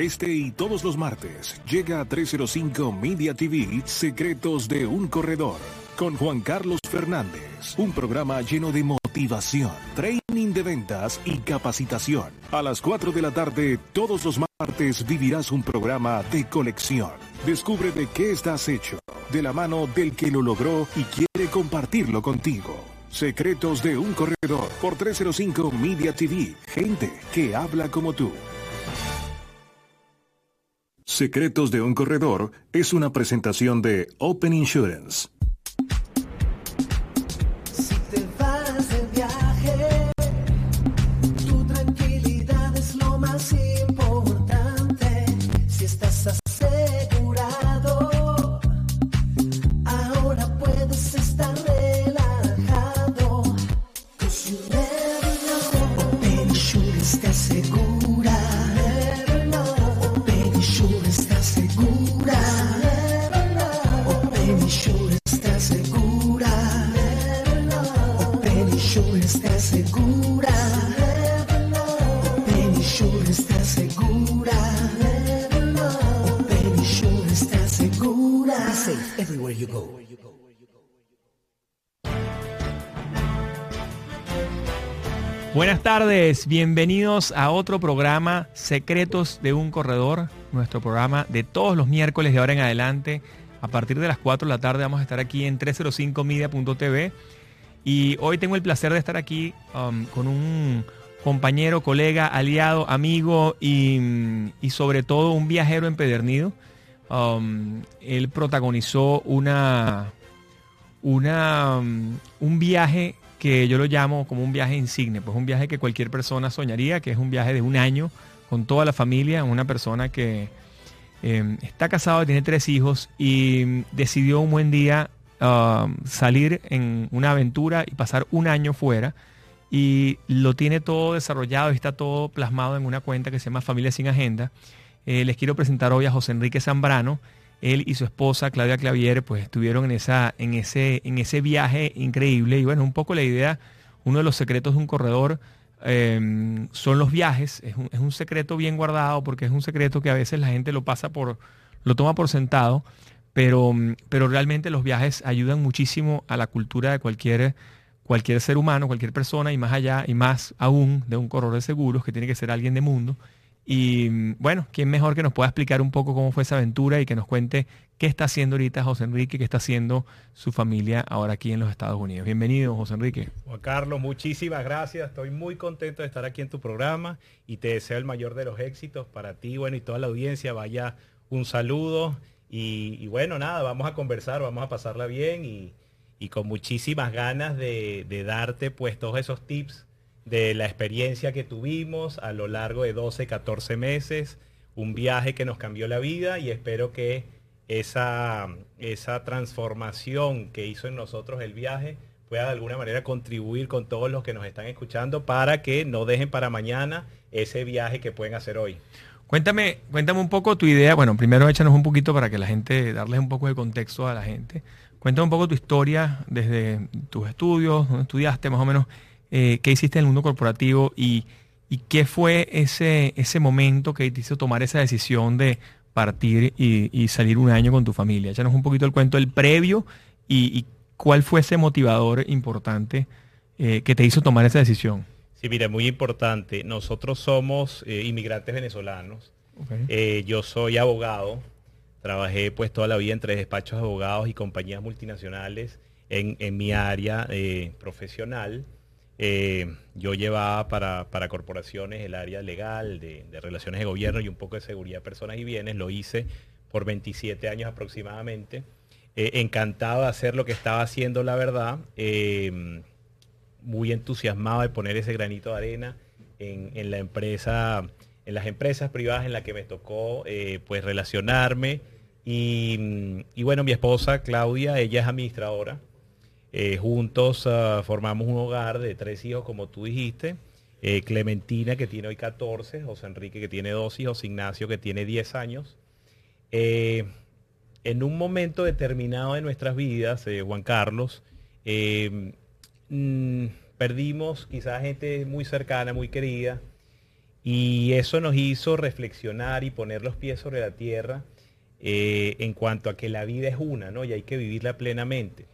Este y todos los martes llega a 305 Media TV Secretos de un Corredor con Juan Carlos Fernández. Un programa lleno de motivación, training de ventas y capacitación. A las 4 de la tarde, todos los martes vivirás un programa de colección. Descubre de qué estás hecho, de la mano del que lo logró y quiere compartirlo contigo. Secretos de un corredor por 305 Media TV. Gente que habla como tú. Secretos de un corredor es una presentación de Open Insurance. Buenas tardes, bienvenidos a otro programa Secretos de un Corredor, nuestro programa de todos los miércoles de ahora en adelante. A partir de las 4 de la tarde vamos a estar aquí en 305media.tv y hoy tengo el placer de estar aquí um, con un compañero, colega, aliado, amigo y, y sobre todo un viajero empedernido. Um, él protagonizó una, una, um, un viaje que yo lo llamo como un viaje insigne, pues un viaje que cualquier persona soñaría, que es un viaje de un año con toda la familia, una persona que eh, está casado, tiene tres hijos y mm, decidió un buen día uh, salir en una aventura y pasar un año fuera y lo tiene todo desarrollado y está todo plasmado en una cuenta que se llama Familia Sin Agenda. Eh, les quiero presentar hoy a José Enrique Zambrano. Él y su esposa Claudia Clavier pues estuvieron en, esa, en, ese, en ese viaje increíble y bueno, un poco la idea, uno de los secretos de un corredor eh, son los viajes, es un, es un secreto bien guardado porque es un secreto que a veces la gente lo pasa por, lo toma por sentado, pero, pero realmente los viajes ayudan muchísimo a la cultura de cualquier, cualquier ser humano, cualquier persona y más allá y más aún de un corredor de seguros que tiene que ser alguien de mundo. Y bueno, ¿quién mejor que nos pueda explicar un poco cómo fue esa aventura y que nos cuente qué está haciendo ahorita José Enrique, qué está haciendo su familia ahora aquí en los Estados Unidos? Bienvenido, José Enrique. Juan Carlos, muchísimas gracias. Estoy muy contento de estar aquí en tu programa y te deseo el mayor de los éxitos para ti, bueno, y toda la audiencia. Vaya un saludo y, bueno, nada, vamos a conversar, vamos a pasarla bien y, y con muchísimas ganas de, de darte pues todos esos tips de la experiencia que tuvimos a lo largo de 12, 14 meses, un viaje que nos cambió la vida y espero que esa, esa transformación que hizo en nosotros el viaje pueda de alguna manera contribuir con todos los que nos están escuchando para que no dejen para mañana ese viaje que pueden hacer hoy. Cuéntame, cuéntame un poco tu idea. Bueno, primero échanos un poquito para que la gente, darles un poco de contexto a la gente. Cuéntame un poco tu historia desde tus estudios, donde estudiaste más o menos, eh, qué hiciste en el mundo corporativo y, y qué fue ese, ese momento que te hizo tomar esa decisión de partir y, y salir un año con tu familia. Échanos un poquito el cuento del previo y, y cuál fue ese motivador importante eh, que te hizo tomar esa decisión. Sí, mira, muy importante. Nosotros somos eh, inmigrantes venezolanos. Okay. Eh, yo soy abogado. Trabajé pues toda la vida entre despachos de abogados y compañías multinacionales en, en mi área profesional. Eh, yo llevaba para, para, corporaciones el área legal, de, relaciones de gobierno y un poco de seguridad personas y bienes. Lo hice por 27 años aproximadamente. Eh, encantado de hacer lo que estaba haciendo, la verdad. Eh, muy entusiasmado de poner ese granito de arena en, en, la empresa, en las empresas privadas en las que me tocó pues relacionarme. Y, y, bueno, mi esposa Claudia, ella es administradora. Eh, juntos uh, formamos un hogar de tres hijos, como tú dijiste. Eh, Clementina, que tiene hoy 14, José Enrique, que tiene dos hijos, Ignacio, que tiene 10 años. Eh, en un momento determinado de nuestras vidas, Juan Carlos, mmm, perdimos quizás gente muy cercana, muy querida, Y eso nos hizo reflexionar y poner los pies sobre la tierra en cuanto a que la vida es una, ¿no? Y hay que vivirla plenamente.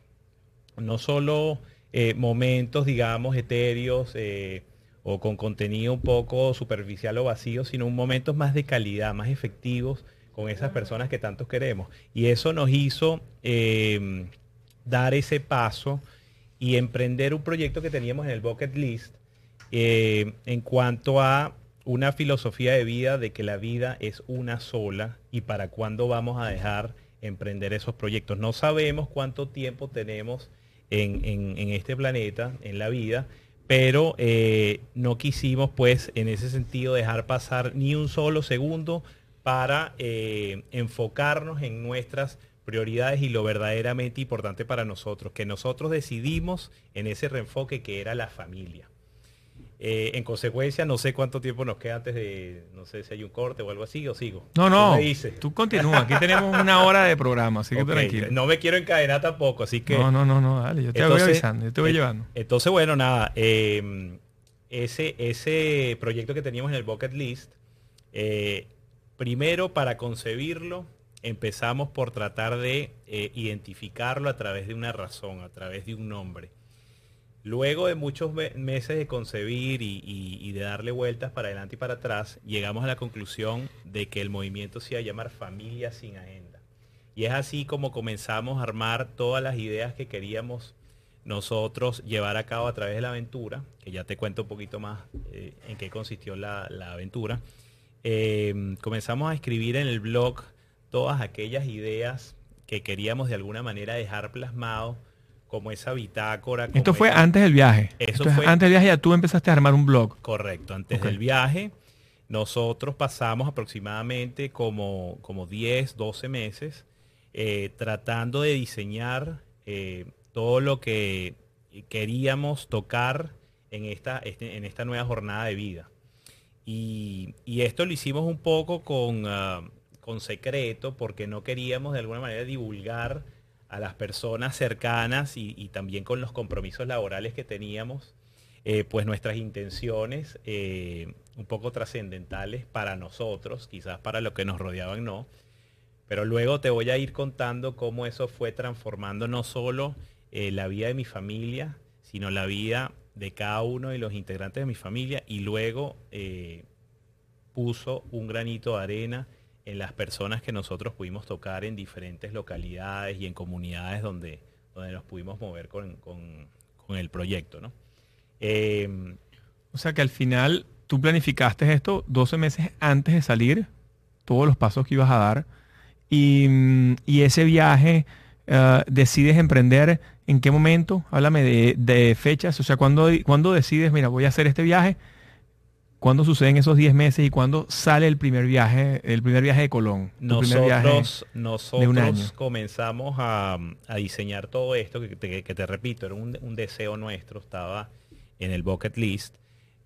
No solo eh, momentos, digamos, etéreos eh, o con contenido un poco superficial o vacío, sino momentos más de calidad, más efectivos con esas personas que tantos queremos. Y eso nos hizo dar ese paso y emprender un proyecto que teníamos en el bucket list en cuanto a una filosofía de vida de que la vida es una sola y para cuándo vamos a dejar emprender esos proyectos. No sabemos cuánto tiempo tenemos en, este planeta, en la vida, pero eh, no quisimos pues en ese sentido dejar pasar ni un solo segundo para eh, enfocarnos en nuestras prioridades y lo verdaderamente importante para nosotros, que nosotros decidimos en ese reenfoque que era la familia. Eh, en consecuencia, no sé cuánto tiempo nos queda antes de, no sé si hay un corte o algo así, o sigo. No, no, tú continúa. Aquí tenemos una hora de programa, así que tranquilo. No me quiero encadenar tampoco, así que... No, no, no, no dale, yo te voy avisando, yo te voy llevando. Entonces, bueno, nada, em, ese, ese proyecto que teníamos en el bucket list, eh, primero para concebirlo, empezamos por tratar de eh, identificarlo a través de una razón, a través de un nombre. Luego de muchos meses de concebir y, de darle vueltas para adelante y para atrás, llegamos a la conclusión de que el movimiento se iba a llamar Familia sin Agenda. Y es así como comenzamos a armar todas las ideas que queríamos nosotros llevar a cabo a través de la aventura, que ya te cuento un poquito más eh, en qué consistió la, aventura. Em, comenzamos a escribir en el blog todas aquellas ideas que queríamos de alguna manera dejar plasmado como esa bitácora. Esto fue antes del viaje. Eso fue antes del viaje ya tú empezaste a armar un blog. Correcto, antes del viaje. Nosotros pasamos aproximadamente como, como 10, 12 meses eh, tratando de diseñar eh, todo lo que queríamos tocar en esta, este, en esta nueva jornada de vida. Y, esto lo hicimos un poco con, ah, con secreto porque no queríamos de alguna manera divulgar a las personas cercanas y, también con los compromisos laborales que teníamos, eh, pues nuestras intenciones eh, un poco trascendentales para nosotros, quizás para lo que nos rodeaban no, pero luego te voy a ir contando cómo eso fue transformando no solo eh, la vida de mi familia, sino la vida de cada uno de los integrantes de mi familia y luego puso un granito de arena en las personas que nosotros pudimos tocar en diferentes localidades y en comunidades donde, donde nos pudimos mover con, el proyecto. ¿no? Em, o sea que al final tú planificaste esto 12 meses antes de salir, todos los pasos que ibas a dar, y, ese viaje eh, decides emprender en qué momento, háblame de, fechas, o sea, cuando cuando decides, mira, voy a hacer este viaje? ¿Cuándo suceden esos 10 meses y cuándo sale el primer viaje, el primer viaje de Colón? Nosotros, nosotros comenzamos a, diseñar todo esto, que te, repito, era un, deseo nuestro, estaba en el bucket list.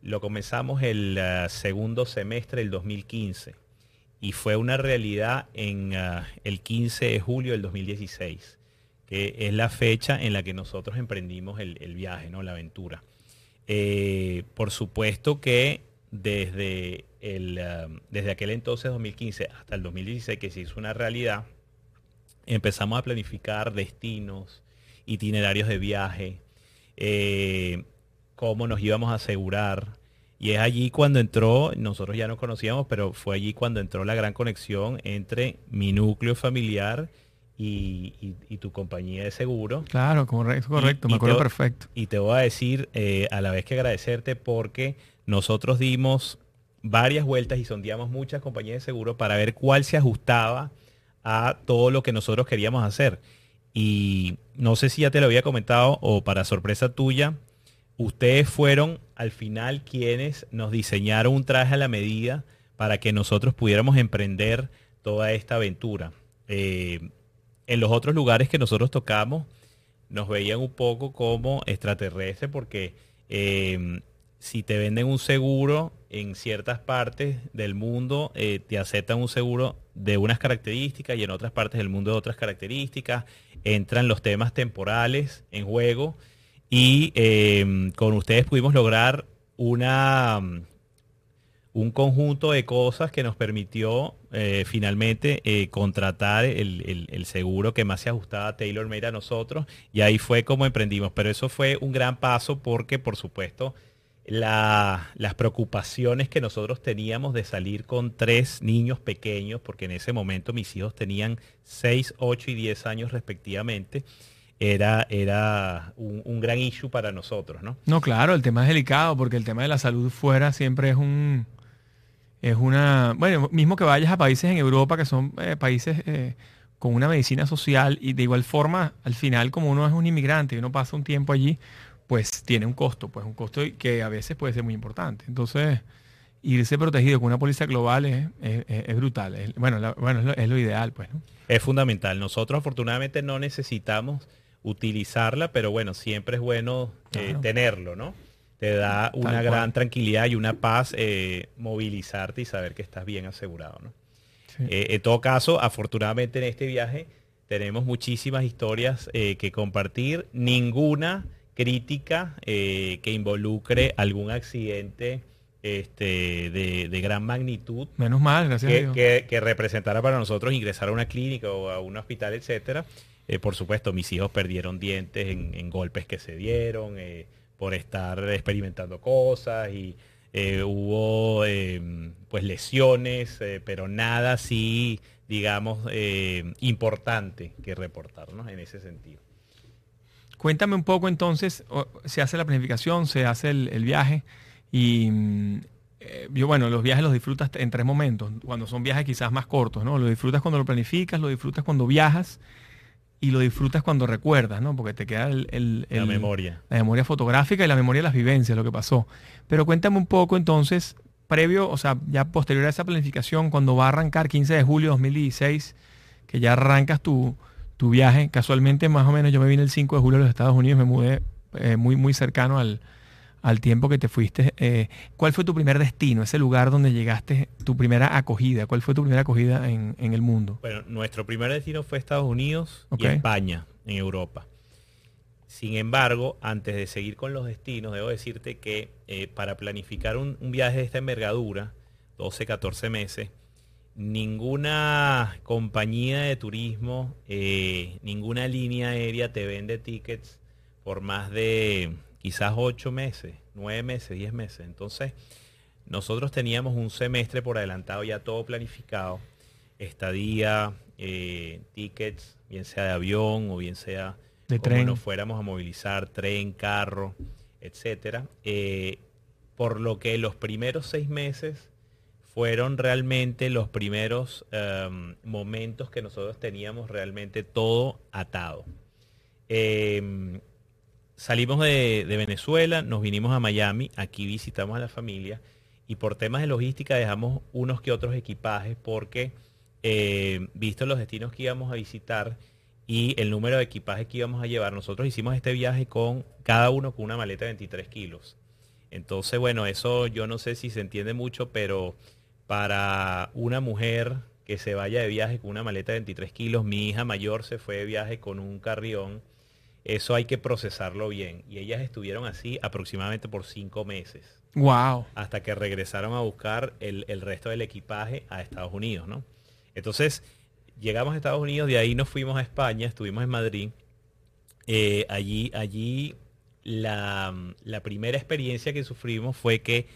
Lo comenzamos el uh, segundo semestre del 2015 y fue una realidad en uh, el 15 de julio del 2016, que es la fecha en la que nosotros emprendimos el, viaje, ¿no? la aventura. Eh, por supuesto que desde, el, um, desde aquel entonces, 2015, hasta el 2016, que se hizo una realidad, empezamos a planificar destinos, itinerarios de viaje, eh, cómo nos íbamos a asegurar. Y es allí cuando entró, nosotros ya nos conocíamos, pero fue allí cuando entró la gran conexión entre mi núcleo familiar y, tu compañía de seguro. Claro, correcto, correcto, me acuerdo perfecto. Y te voy a decir eh, a la vez que agradecerte porque nosotros dimos varias vueltas y sondeamos muchas compañías de seguro para ver cuál se ajustaba a todo lo que nosotros queríamos hacer. Y no sé si ya te lo había comentado o para sorpresa tuya, ustedes fueron al final quienes nos diseñaron un traje a la medida para que nosotros pudiéramos emprender toda esta aventura. Eh, en los otros lugares que nosotros tocamos nos veían un poco como extraterrestres porque eh, si te venden un seguro en ciertas partes del mundo, eh, te aceptan un seguro de unas características y en otras partes del mundo de otras características. Entran los temas temporales en juego y eh, con ustedes pudimos lograr una, un conjunto de cosas que nos permitió eh, finalmente eh, contratar el, el- el seguro que más se ajustaba a Taylor Made a nosotros y ahí fue como emprendimos. Pero eso fue un gran paso porque, por supuesto, la- las preocupaciones que nosotros teníamos de salir con tres niños pequeños, porque en ese momento mis hijos tenían 6, 8 y 10 años respectivamente, era, era un, gran issue para nosotros, ¿no? No, claro, el tema es delicado porque el tema de la salud fuera siempre es un es una bueno mismo que vayas a países en Europa que son eh, países eh, con una medicina social y de igual forma al final como uno es un inmigrante y uno pasa un tiempo allí pues tiene un costo pues un costo que a veces puede ser muy importante entonces irse protegido con una póliza global es, es- brutal Es- bueno la- bueno es lo, es lo ideal pues ¿no? Es fundamental. Nosotros afortunadamente no necesitamos utilizarla, pero bueno, siempre es bueno eh, Claro. tenerlo, ¿no? Te da una gran tranquilidad y una paz eh, movilizarte y saber que estás bien asegurado, ¿no? Sí. Eh, en todo caso, afortunadamente en este viaje tenemos muchísimas historias que compartir, ninguna crítica eh, que involucre algún accidente este, de, de gran magnitud menos mal gracias a que, Dios que- que representara para nosotros ingresar a una clínica o a un hospital, etcétera. Eh, por supuesto, mis hijos perdieron dientes en, en golpes que se dieron eh, por estar experimentando cosas y hubo eh, pues lesiones, pero nada así, digamos, importante que reportar, ¿no? En ese sentido. Cuéntame un poco entonces, se hace la planificación, se hace el, el viaje y mm, eh, yo, bueno, los viajes los disfrutas en tres momentos, cuando son viajes quizás más cortos, ¿no? Lo disfrutas cuando lo planificas, lo disfrutas cuando viajas y lo disfrutas cuando recuerdas, ¿no? Porque te queda el, el- La memoria. la memoria fotográfica y la memoria de las vivencias, lo que pasó. Pero cuéntame un poco entonces, previo, o sea, ya posterior a esa planificación, cuando va a arrancar 15 de julio de 2016, que ya arrancas tu, tu viaje, casualmente más o menos yo me vine el 5 de julio a los Estados Unidos, me mudé eh, muy, muy cercano al, al tiempo que te fuiste. Eh, ¿Cuál fue tu primer destino, ese lugar donde llegaste, tu primera acogida? ¿Cuál fue tu primera acogida en, en el mundo? Bueno, nuestro primer destino fue Estados Unidos y España, en Europa. Sin embargo, antes de seguir con los destinos, debo decirte que eh, para planificar un, un viaje de esta envergadura, 12, 14 meses, ninguna compañía de turismo, eh, ninguna línea aérea te vende tickets por más de quizás 8 meses, 9 meses, 10 meses. Entonces, nosotros teníamos un semestre por adelantado ya todo planificado, estadía, eh, tickets, bien sea de avión o bien sea De como tren. nos fuéramos a movilizar, tren, carro, etcétera. Eh, por lo que los primeros seis meses fueron realmente los primeros em, momentos que nosotros teníamos realmente todo atado. Em, salimos de, Venezuela, nos vinimos a Miami, aquí visitamos a la familia y por temas de logística dejamos unos que otros equipajes porque, eh, visto los destinos que íbamos a visitar y el número de equipajes que íbamos a llevar, nosotros hicimos este viaje con cada uno con una maleta de 23 kilos. Entonces, bueno, eso yo no sé si se entiende mucho, pero para una mujer que se vaya de viaje con una maleta de 23 kilos, mi hija mayor se fue de viaje con un carrión, eso hay que procesarlo bien. Y ellas estuvieron así aproximadamente por cinco meses, Wow. hasta que regresaron a buscar el, el resto del equipaje a Estados Unidos, ¿no? Entonces, llegamos a Estados Unidos, de ahí nos fuimos a España, estuvimos en Madrid. Eh, allí, allí la, la primera experiencia que sufrimos fue que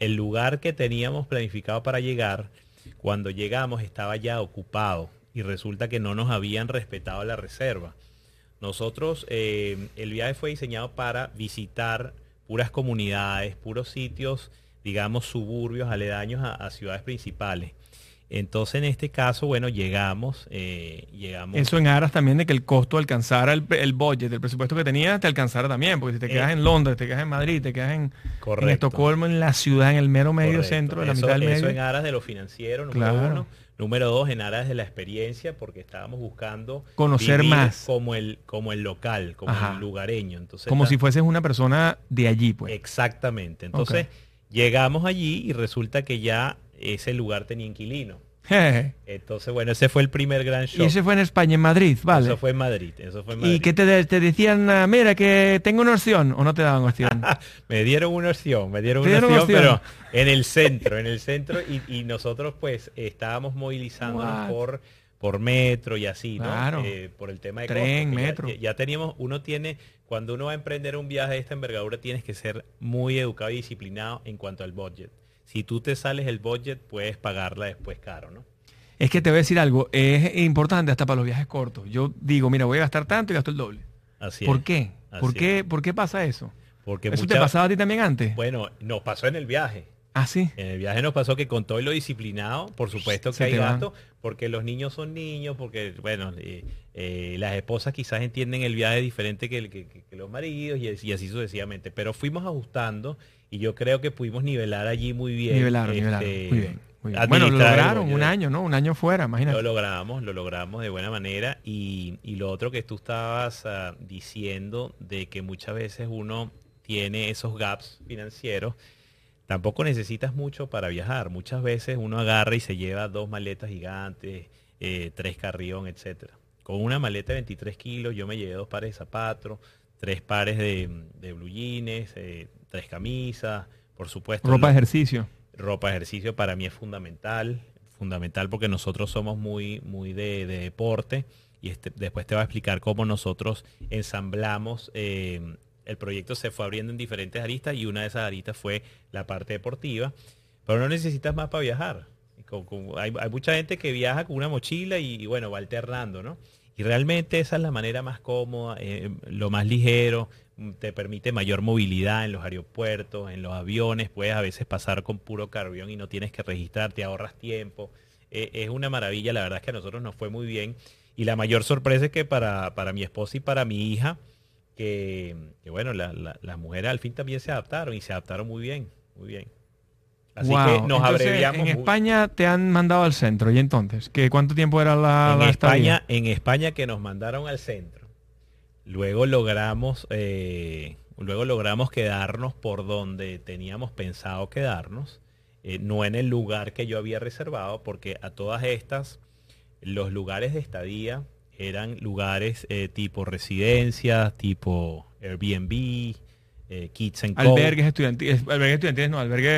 el lugar que teníamos planificado para llegar, cuando llegamos estaba ya ocupado y resulta que no nos habían respetado la reserva. Nosotros, eh, el viaje fue diseñado para visitar puras comunidades, puros sitios, digamos, suburbios, aledaños a, a ciudades principales. Entonces, en este caso, bueno, llegamos, eh, llegamos. Eso en aras también de que el costo alcanzara el, el budget, el presupuesto que tenías, te alcanzara también. Porque si te quedas Eh. en Londres, te quedas en Madrid, te quedas en, en. Estocolmo, en la ciudad, en el mero medio Correcto. centro, de la Eso- mitad del Eso medio. en aras de lo financiero, número Claro. uno. Número dos, en aras de la experiencia, porque estábamos buscando Conocer más. como el, como el local, como Ajá. el lugareño. Entonces, Como si fueses una persona de allí, pues. Exactamente. Entonces, llegamos allí y resulta que ya ese lugar tenía inquilino. Entonces, bueno, ese fue el primer gran show. Y ese fue en España, en Madrid, vale. Eso fue en Madrid. Eso fue en Madrid. ¿Y que te, te decían, ah, mira, que tengo una opción o no te daban opción? Me dieron una opción, me dieron una dieron opción, opción. pero en el centro, en el centro, y, y nosotros pues estábamos movilizándonos What? por, por metro y así, ¿no? Claro. Eh, por el tema de Tren, costos, metro. Ya, ya teníamos, uno tiene, cuando uno va a emprender un viaje de esta envergadura, tienes que ser muy educado y disciplinado en cuanto al budget. Si tú te sales el budget, puedes pagarla después caro, ¿no? es que te voy a decir algo, es importante hasta para los viajes cortos. Yo digo, mira, voy a gastar tanto y gasto el doble. Así ¿Por es. qué? Así ¿Por es. qué, ¿Por qué pasa eso? Porque ¿Eso te pasaba a ti también antes? Bueno, nos pasó en el viaje. ah, sí. En el viaje nos pasó que con todo lo disciplinado, por supuesto que Se hay van. gasto, porque los niños son niños, porque, bueno, eh, eh, las esposas quizás entienden el viaje diferente que, el- que- los maridos y, así- y así sucesivamente. Pero fuimos ajustando y yo creo que pudimos nivelar allí muy bien. Nivelaron, este, nivelaron. Muy bien. muy bien. Bueno, lo lograron un año, ¿no? Un año fuera, imagínate. Lo logramos, lo logramos de buena manera. Y, y lo otro que tú estabas ah, diciendo de que muchas veces uno tiene esos gaps financieros, tampoco necesitas mucho para viajar. Muchas veces uno agarra y se lleva dos maletas gigantes, eh, tres carrión, etcétera. Con una maleta de 23 kilos yo me llevé dos pares de zapatos, tres pares de, de blue jeans, eh, tres camisas, por supuesto. Ropa de ejercicio. ropa de ejercicio para mí es fundamental, fundamental porque nosotros somos muy, muy de, de deporte y este, después te va a explicar cómo nosotros ensamblamos. eh, el proyecto se fue abriendo en diferentes aristas y una de esas aristas fue la parte deportiva, pero no necesitas más para viajar. Con- con- hay, hay mucha gente que viaja con una mochila y, y bueno, va alternando, ¿no? Y realmente esa es la manera más cómoda, eh, lo más ligero, te permite mayor movilidad en los aeropuertos, en los aviones, puedes a veces pasar con puro carrión y no tienes que registrar, te ahorras tiempo. Eh, es una maravilla, la verdad es que a nosotros nos fue muy bien. Y la mayor sorpresa es que para, para mi esposa y para mi hija, que, que bueno, la- la- las mujeres al fin también se adaptaron y se adaptaron muy bien, muy bien. Así Wow. que nos Entonces, abreviamos. En. España te han mandado al centro. ¿Y entonces? ¿Qué, ¿Cuánto tiempo era la, en la estadía? España, en España que nos mandaron al centro. Luego logramos, eh, luego logramos quedarnos por donde teníamos pensado quedarnos, eh, no en el lugar que yo había reservado, porque a todas estas, los lugares de estadía eran lugares eh, tipo residencia, tipo Airbnb, eh, Kids and. Albergues estudiantiles. Albergues estudiantiles, no, albergues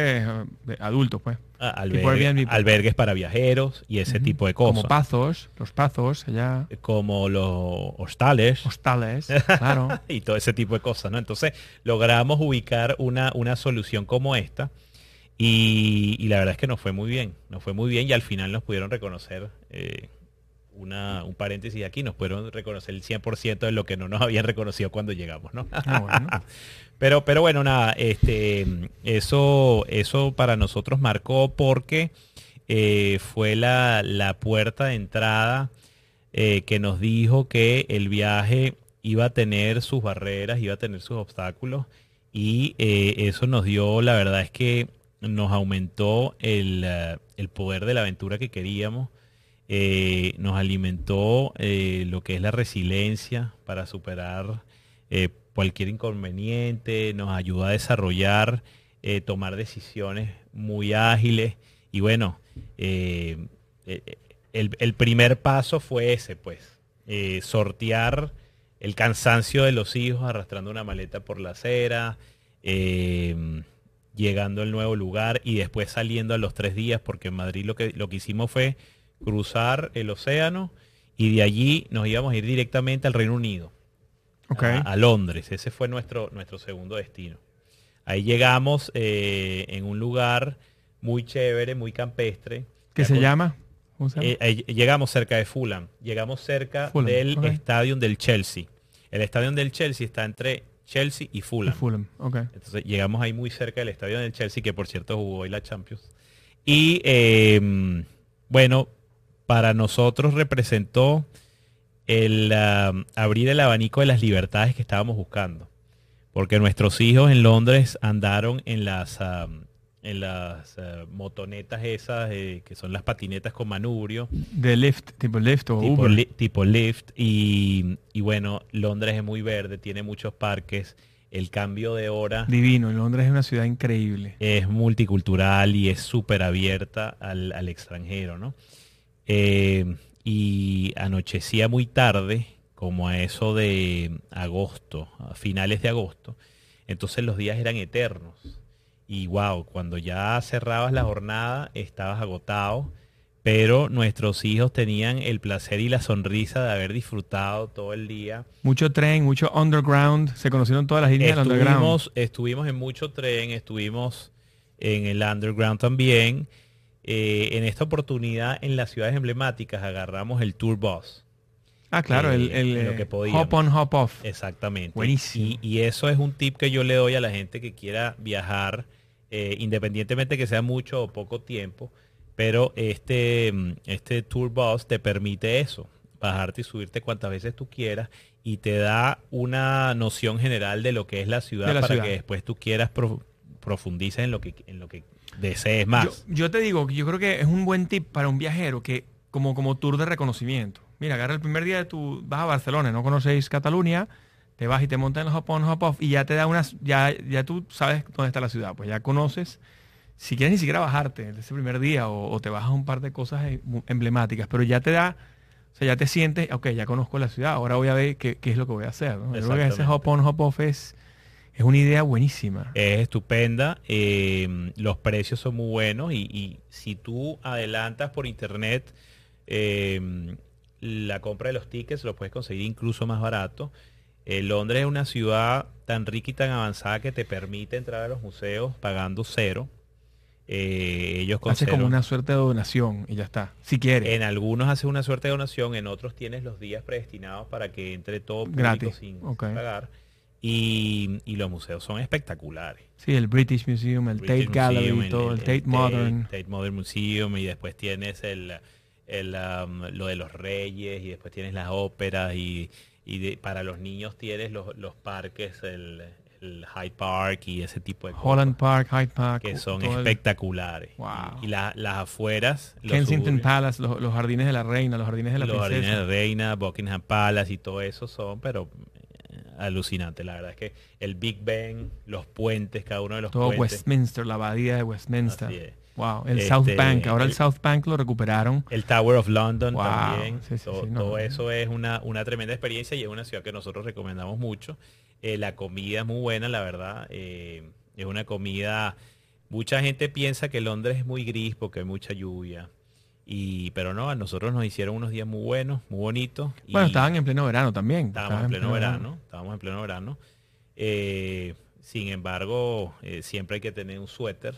eh, adultos, pues. Ah, albergue- Airbnb. albergues para viajeros y ese tipo de cosas. Como pazos, los pazos, allá. como los hostales. Hostales, claro. y todo ese tipo de cosas, ¿no? Entonces logramos ubicar una, una solución como esta y, y la verdad es que nos fue muy bien, nos fue muy bien y al final nos pudieron reconocer, eh, una, un paréntesis aquí, nos pudieron reconocer el 100% de lo que no nos habían reconocido cuando llegamos, ¿no? Ah, bueno. Pero, pero bueno, nada, este, eso, eso para nosotros marcó porque eh, fue la, la puerta de entrada eh, que nos dijo que el viaje iba a tener sus barreras, iba a tener sus obstáculos y eh, eso nos dio, la verdad es que nos aumentó el, el poder de la aventura que queríamos, eh, nos alimentó eh, lo que es la resiliencia para superar eh, cualquier inconveniente, nos ayudó a desarrollar, eh, tomar decisiones muy ágiles. Y bueno, eh, eh, el, el primer paso fue ese, pues, sortear el cansancio de los hijos arrastrando una maleta por la acera, eh, llegando al nuevo lugar y después saliendo a los tres días, porque en Madrid lo que, lo que hicimos fue cruzar el océano y de allí nos íbamos a ir directamente al Reino Unido a, a Londres. Ese fue nuestro, nuestro segundo destino. Ahí llegamos eh, en un lugar muy chévere, muy campestre. ¿Qué se con- llama? ¿Cómo se llama? eh, eh, llegamos cerca de Fulham. Llegamos cerca Fulham, del estadio del Chelsea. El estadio del Chelsea está entre Chelsea y Fulham. Fulham. Ok. Entonces llegamos ahí muy cerca del estadio del Chelsea, que por cierto jugó hoy la Champions. Y eh, bueno, para nosotros representó el ah, abrir el abanico de las libertades que estábamos buscando. Porque nuestros hijos en Londres andaron en las, ah, en las ah, motonetas esas, eh, que son las patinetas con manubrio, De Lyft, tipo Lyft o tipo, Uber. li- tipo lift y, y bueno, Londres es muy verde, tiene muchos parques, el cambio de hora Divino, Londres es una ciudad increíble. es multicultural y es súper abierta al, al extranjero, ¿no? Eh, y anochecía muy tarde, como a eso de agosto, a finales de agosto. Entonces los días eran eternos. Y wow, cuando ya cerrabas la jornada estabas agotado, pero nuestros hijos tenían el placer y la sonrisa de haber disfrutado todo el día. Mucho tren, mucho underground. Se conocieron todas las líneas del underground. Estuvimos, estuvimos en mucho tren, estuvimos en el underground también. Eh, en esta oportunidad en las ciudades emblemáticas agarramos el tour bus. Ah, claro, el, eh, el, lo eh, que podíamos. hop on, hop off. Exactamente. Buenísimo. Y, y eso es un tip que yo le doy a la gente que quiera viajar, eh, independientemente que sea mucho o poco tiempo, pero este, mm, este tour bus te permite eso, bajarte y subirte cuantas veces tú quieras y te da una noción general de lo que es la ciudad la para ciudad. que después tú quieras pro- profundices en lo que en lo que desees más. Yo, yo te digo, que yo creo que es un buen tip para un viajero que como, como tour de reconocimiento. Mira, agarra el primer día de tu, vas a Barcelona, no conocéis Cataluña, te vas y te montas en el hop on, hop off y ya te da unas, ya, ya tú sabes dónde está la ciudad, pues ya conoces, si quieres ni siquiera bajarte ese primer día o, o te bajas un par de cosas emblemáticas, pero ya te da, o sea, ya te sientes, ok, ya conozco la ciudad, ahora voy a ver qué, qué es lo que voy a hacer. ¿no? Yo creo que ese hop on, hop off es, es una idea buenísima. Es estupenda, eh, los precios son muy buenos y, y si tú adelantas por internet eh, la compra de los tickets, lo puedes conseguir incluso más barato. Eh, Londres es una ciudad tan rica y tan avanzada que te permite entrar a los museos pagando cero. Eh, ellos con Hace como una suerte de donación y ya está, si quieres. En algunos hace una suerte de donación, en otros tienes los días predestinados para que entre todo público Gratis, sin pagar. Y, y los museos son espectaculares. Sí, el British Museum, el British Tate Gallery, Museum, todo, el, Tate Modern. Tate Modern Museum y después tienes el, el, um, lo de los reyes y después tienes las óperas y, y de- para los niños tienes los, los parques, el, el Hyde Park y ese tipo de cosas Holland Park, Hyde Park. que son el- espectaculares. Wow. Y, y la- las afueras, los Kensington suburbios, Palace, los, los jardines de la reina, los jardines de la los princesa. jardines de la reina, Buckingham Palace y todo eso son, pero alucinante. La verdad es que el Big Ben, los puentes, cada uno de los todo puentes. Westminster, la abadía de Westminster. Así es. Wow, el Este, South Bank. Ahora el, el- South Bank lo recuperaron. El Tower of London Wow, también. sí, sí, todo, sí, no, todo no. eso es una, una tremenda experiencia y es una ciudad que nosotros recomendamos mucho. Eh, la comida es muy buena, la verdad. Eh, es una comida... Mucha gente piensa que Londres es muy gris porque hay mucha lluvia. Y, pero no, a nosotros nos hicieron unos días muy buenos, muy bonitos. y Bueno, estaban en pleno verano también. estábamos en pleno verano. Estábamos en pleno verano. Eh, sin embargo, eh, siempre hay que tener un suéter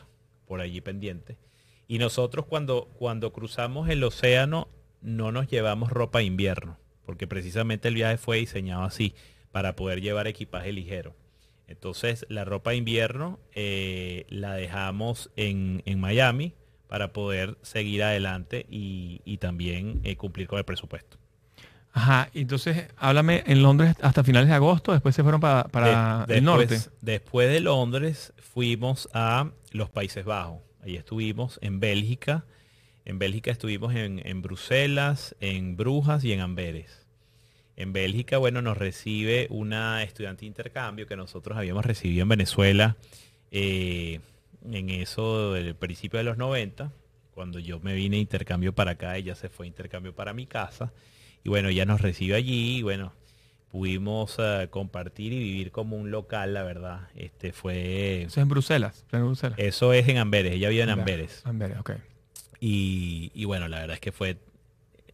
por allí pendiente. Y nosotros cuando, cuando cruzamos el océano no nos llevamos ropa de invierno, porque precisamente el viaje fue diseñado así, para poder llevar equipaje ligero. Entonces la ropa de invierno eh, la dejamos en, en Miami para poder seguir adelante y, y también eh, cumplir con el presupuesto. Ajá, entonces háblame en Londres hasta finales de agosto, después se fueron pa- para De- el norte. después- Después de Londres fuimos a los Países Bajos. Ahí estuvimos en Bélgica. En Bélgica estuvimos en, en Bruselas, en Brujas y en Amberes. En Bélgica, bueno, nos recibe una estudiante de intercambio que nosotros habíamos recibido en Venezuela eh, en eso del principio de los 90. Cuando yo me vine de intercambio para acá, ella se fue a intercambio para mi casa. Y bueno, ella nos recibe allí y bueno, pudimos eh, compartir y vivir como un local, la verdad. Este fue Eso es en Bruselas, en Bruselas. eso es en Amberes, ella vive en Amberes. Amberes, ok. Y, y bueno, la verdad es que fue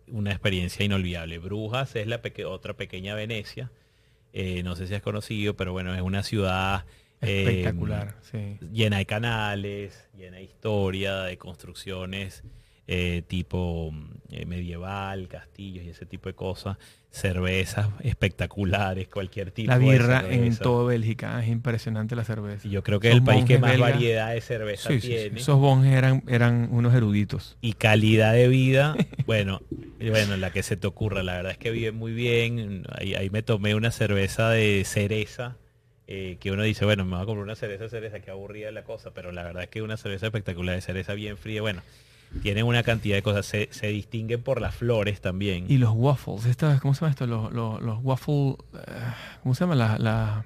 una experiencia inolvidable. Brujas es la peque- otra pequeña Venecia. Eh, no sé si has conocido, pero bueno, es una ciudad eh, Espectacular, sí. llena de canales, llena de historia, de construcciones eh, tipo eh, medieval, castillos y ese tipo de cosas. Cervezas espectaculares, cualquier tipo La de birra en cerveza. toda Bélgica, es impresionante la cerveza. Y yo creo que es el país que más variedad de cerveza Sí, sí, sí. tiene. Esos monjes eran, eran unos eruditos. y calidad de vida, bueno, bueno, la que se te ocurra, la verdad es que vive muy bien. Ahí, ahí me tomé una cerveza de cereza, eh, que uno dice, bueno, me voy a comprar una cerveza de cereza, qué aburrida la cosa, pero la verdad es que una cerveza espectacular de cereza bien fría, bueno, tienen una cantidad de cosas, se, se distinguen por las flores también. Y los waffles, esta, ¿cómo se llama esto? Los, los, los waffle, eh, ¿cómo se llama? La, la-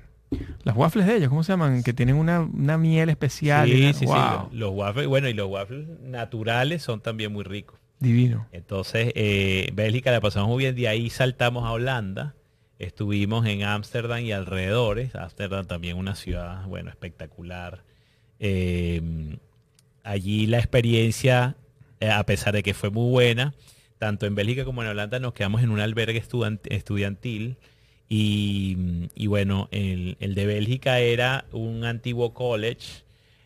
Las waffles de ellos, ¿cómo se llaman? Que tienen una, una miel especial. y Sí, una- sí, sí. wow, los waffles, bueno, y los waffles naturales son también muy ricos. Divino. Entonces, eh, Bélgica la pasamos muy bien. De ahí saltamos a Holanda. Estuvimos en Ámsterdam y alrededores. Ámsterdam también una ciudad, bueno, espectacular. Eh, allí la experiencia, eh, a pesar de que fue muy buena, tanto en Bélgica como en Holanda nos quedamos en un albergue estudiantil. Y, y bueno, el, el de Bélgica era un antiguo college.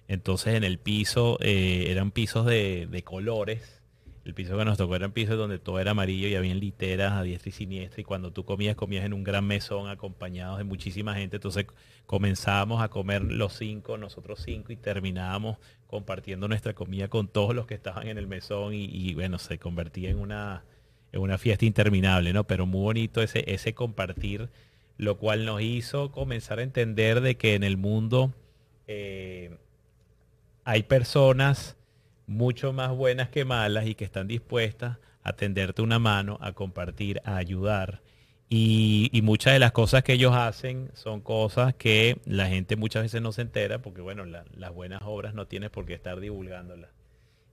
Entonces en el piso eh, eran pisos de colores. El piso que nos tocó eran pisos donde todo era amarillo y había literas a diestra y siniestra. Y cuando tú comías, comías en un gran mesón acompañados de muchísima gente. Entonces comenzábamos a comer los cinco, nosotros cinco, y terminábamos compartiendo nuestra comida con todos los que estaban en el mesón. Y, y, bueno, se convertía en una, en una fiesta interminable, ¿no? Pero muy bonito ese, ese compartir, lo cual nos hizo comenzar a entender de que en el mundo eh, hay personas mucho más buenas que malas y que están dispuestas a tenderte una mano, a compartir, a ayudar. Y, y muchas de las cosas que ellos hacen son cosas que la gente muchas veces no se entera porque, bueno, la- las buenas obras no tienes por qué estar divulgándolas.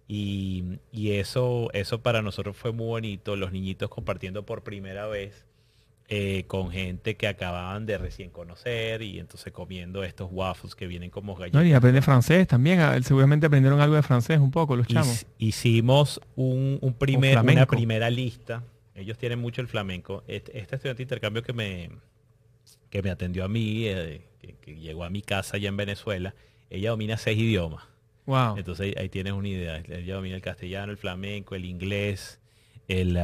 Y, y eso, eso para nosotros fue muy bonito, los niñitos compartiendo por primera vez eh, con gente que acababan de recién conocer y entonces comiendo estos waffles que vienen como galletas. No, y aprende francés también. ah, Seguramente aprendieron algo de francés un poco, los chamos. Hicimos un, un primer, una primera lista. Ellos tienen mucho el flamenco. Este, este estudiante de intercambio que me, que me atendió a mí, eh, que, que llegó a mi casa allá en Venezuela, ella domina seis idiomas. Wow. Entonces ahí, tienes una idea. Ella domina el castellano, el flamenco, el inglés, el,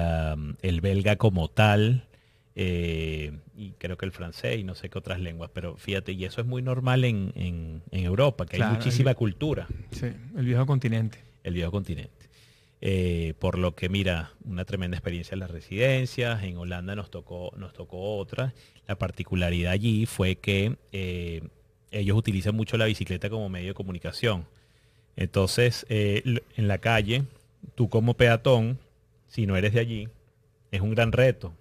el belga como tal, eh, y creo que el francés y no sé qué otras lenguas. Pero fíjate, y eso es muy normal en, en- en Europa, que Claro, hay muchísima el- cultura Sí, el viejo continente. el viejo continente. Eh, por lo que, mira, una tremenda experiencia en las residencias. En Holanda nos tocó, nos tocó otra. La particularidad allí fue que eh, ellos utilizan mucho la bicicleta como medio de comunicación. Entonces, en la calle, tú como peatón, si no eres de allí, es un gran reto.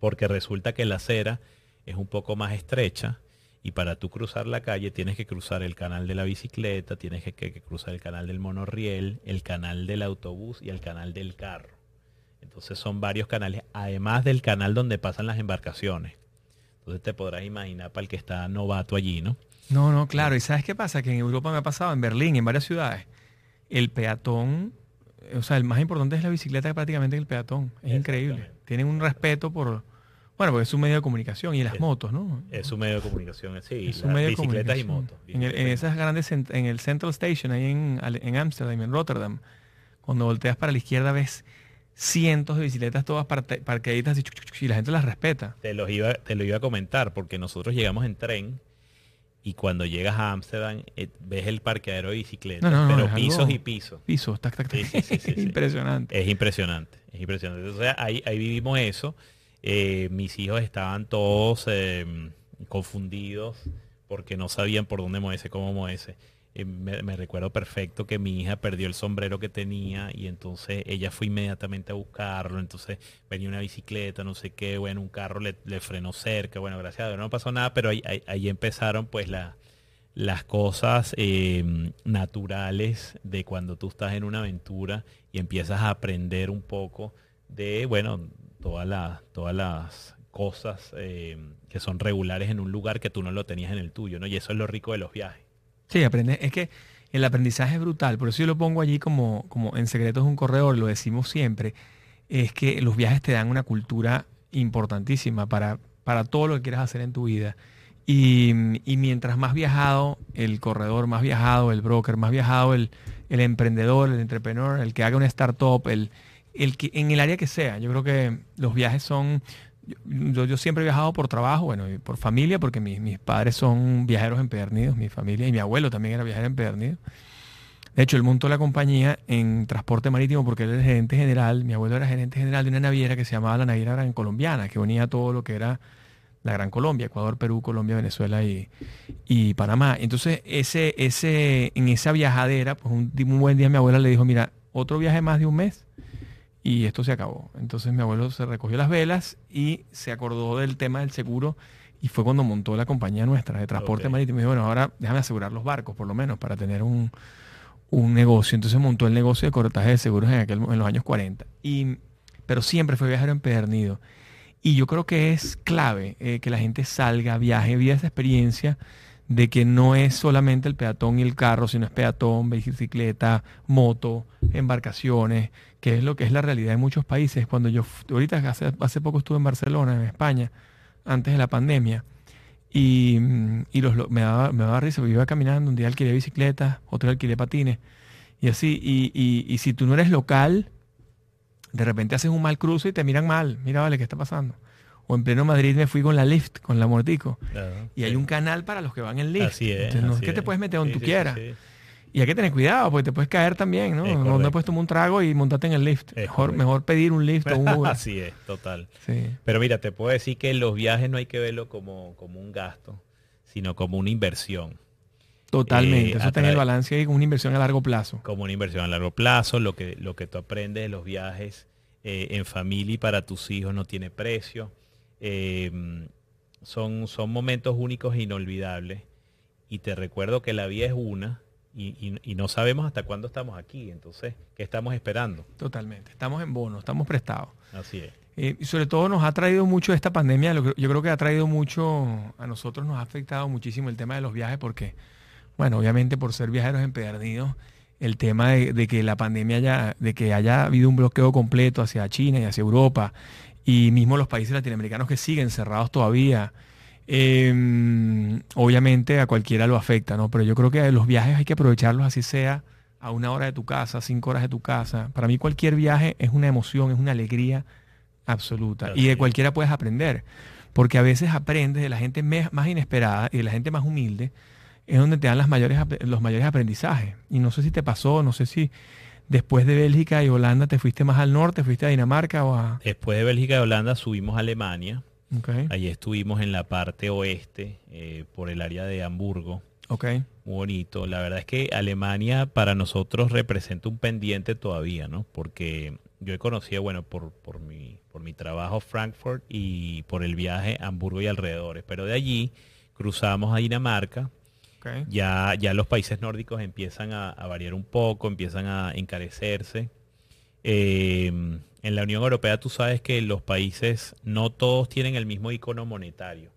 Porque resulta que la acera es un poco más estrecha y para tú cruzar la calle tienes que cruzar el canal de la bicicleta, tienes que, que- que cruzar el canal del monorriel, el canal del autobús y el canal del carro. Entonces son varios canales, además del canal donde pasan las embarcaciones. Entonces te podrás imaginar para el que está novato allí, ¿no? No, no, claro. ¿Y sabes qué pasa? Que en Europa me ha pasado, en Berlín, en varias ciudades, el peatón, o sea, el más importante es la bicicleta prácticamente que el peatón. Es increíble. Tienen un respeto por, bueno, porque es un medio de comunicación y las Es- motos, ¿no? Es un medio de comunicación, sí, Es un medio de bicicletas y motos. En, el- en esas grandes, en el Central Station, ahí en Ale- en Ámsterdam, en Rotterdam, cuando volteas para la izquierda ves cientos de bicicletas todas parqueaditas y, y la gente las respeta. Te, los iba, te lo iba a comentar porque nosotros llegamos en tren y cuando llegas a Ámsterdam eh, ves el parqueadero de bicicletas, No, no, no, pero pisos algo- y pisos. Pisos, tac, tac, tac. Sí, sí, sí, sí, sí. Impresionante. Es impresionante, es impresionante. O sea, ahí, ahí vivimos eso. Eh, mis hijos estaban todos eh, confundidos porque no sabían por dónde moverse, cómo moverse. Eh, me, recuerdo perfecto que mi hija perdió el sombrero que tenía y entonces ella fue inmediatamente a buscarlo. Entonces venía una bicicleta, no sé qué, bueno, un carro le, frenó cerca. Bueno, gracias a Dios no pasó nada, pero ahí, ahí- empezaron pues la, las cosas eh, naturales de cuando tú estás en una aventura y empiezas a aprender un poco de, bueno, todas las, todas las cosas eh, que son regulares en un lugar que tú no lo tenías en el tuyo, ¿no? Y eso es lo rico de los viajes. Sí, aprende. Es que el aprendizaje es brutal. Por eso yo lo pongo allí como, como en secretos de un corredor, lo decimos siempre. Es que los viajes te dan una cultura importantísima para, para todo lo que quieras hacer en tu vida. Y, y mientras más viajado el corredor, más viajado el broker, más viajado el, el emprendedor, el entrepreneur, el que haga una startup, el, el que, en el área que sea. Yo creo que los viajes son, yo, siempre he viajado por trabajo, bueno, y por familia, porque mis, mis padres son viajeros empedernidos, mi familia, y mi abuelo también era viajero empedernido. De hecho, él montó la compañía en transporte marítimo porque él era el gerente general, mi abuelo era gerente general de una naviera que se llamaba la Naviera Gran Colombiana, que unía todo lo que era la Gran Colombia, Ecuador, Perú, Colombia, Venezuela y, y Panamá. Entonces, ese, ese, en esa viajadera, pues un, un buen día mi abuela le dijo, mira, otro viaje más de un mes y esto se acabó. Entonces mi abuelo se recogió las velas y se acordó del tema del seguro Y fue cuando montó la compañía nuestra de transporte marítimo. Y dijo, bueno, ahora déjame asegurar los barcos, por lo menos, para tener un, un negocio. Entonces montó el negocio de corretaje de seguros en, aquel, en los años 40. Y, pero siempre fue viajero empedernido. Y yo creo que es clave eh, que la gente salga, viaje, viva esa experiencia de que no es solamente el peatón y el carro, sino es peatón, bicicleta, moto, embarcaciones, que es lo que es la realidad en muchos países. Cuando yo, ahorita hace, hace poco estuve en Barcelona, en España, antes de la pandemia, y, mm, y los, lo- me, daba, me daba risa, porque iba caminando, un día alquilé bicicletas, otro alquilé patines, y así, y, y- y si tú no eres local, de repente haces un mal cruce y te miran mal, mira, vale, ¿qué está pasando? O en pleno Madrid me fui con la lift, con la mortico. Claro, Y hay un canal para los que van en lift. Así es. Entonces, no es que te es. puedes meter donde Sí, tú sí, quieras. Y hay que tener cuidado, porque te puedes caer también, ¿no? No, correcto. puedes tomar un trago y montarte en el lift. Es Mejor, correcto. mejor pedir un lift o un Uber. Así es, total. Sí. Pero mira, te puedo decir que los viajes no hay que verlo como, como un gasto, sino como una inversión. Totalmente. Eh, Eso está en el balance ahí con una inversión a largo plazo. Como una inversión a largo plazo, lo que, lo que tú aprendes de los viajes eh, en familia y para tus hijos no tiene precio. Eh, son, son momentos únicos e inolvidables. Y te recuerdo que la vida es una y, y- y no sabemos hasta cuándo estamos aquí. Entonces, ¿qué estamos esperando? Totalmente. Estamos en bono, estamos prestados. Así es. Eh, y sobre todo nos ha traído mucho esta pandemia, lo que- yo creo que ha traído mucho, a nosotros nos ha afectado muchísimo el tema de los viajes porque, bueno, obviamente por ser viajeros empedernidos, el tema de, de que la pandemia haya, de que haya habido un bloqueo completo hacia China y hacia Europa, y mismo los países latinoamericanos que siguen cerrados todavía, eh, obviamente a cualquiera lo afecta, ¿no? Pero yo creo que los viajes hay que aprovecharlos así sea a una hora de tu casa, cinco horas de tu casa. Para mí cualquier viaje es una emoción, es una alegría absoluta. Y de cualquiera puedes aprender. Porque a veces aprendes de la gente más inesperada y de la gente más humilde, es donde te dan las mayores, los mayores aprendizajes. Y no sé si te pasó, no sé si después de Bélgica y Holanda te fuiste más al norte, fuiste a Dinamarca o a... Después de Bélgica y Holanda subimos a Alemania. Ok, Allí estuvimos en la parte oeste, eh, por el área de Hamburgo. ok, Muy bonito. La verdad es que Alemania para nosotros representa un pendiente todavía, ¿no? Porque yo he conocido, bueno, por, por, mi, por mi trabajo Frankfurt y por el viaje a Hamburgo y alrededores. Pero de allí cruzamos a Dinamarca. Ya, ya los países nórdicos empiezan a, a variar un poco, empiezan a encarecerse. Eh, en la Unión Europea tú sabes que los países no todos tienen el mismo icono monetario,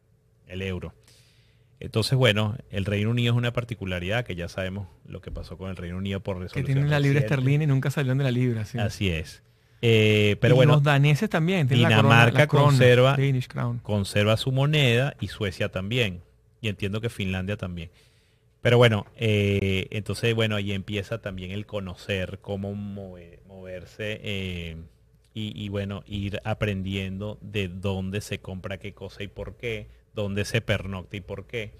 el euro. Entonces, bueno, el Reino Unido es una particularidad que ya sabemos lo que pasó con el Reino Unido por Que resolución. tienen la libra esterlina y nunca salieron de la libra. Sí. Así es. Eh, pero Y bueno, los daneses también. tienen la Dinamarca corona- la conserva- conserva su moneda y Suecia también. Y entiendo que Finlandia también. Pero bueno, eh, entonces, bueno, ahí empieza también el conocer cómo move- moverse eh, y, y, bueno, ir aprendiendo de dónde se compra qué cosa y por qué, dónde se pernocta y por qué.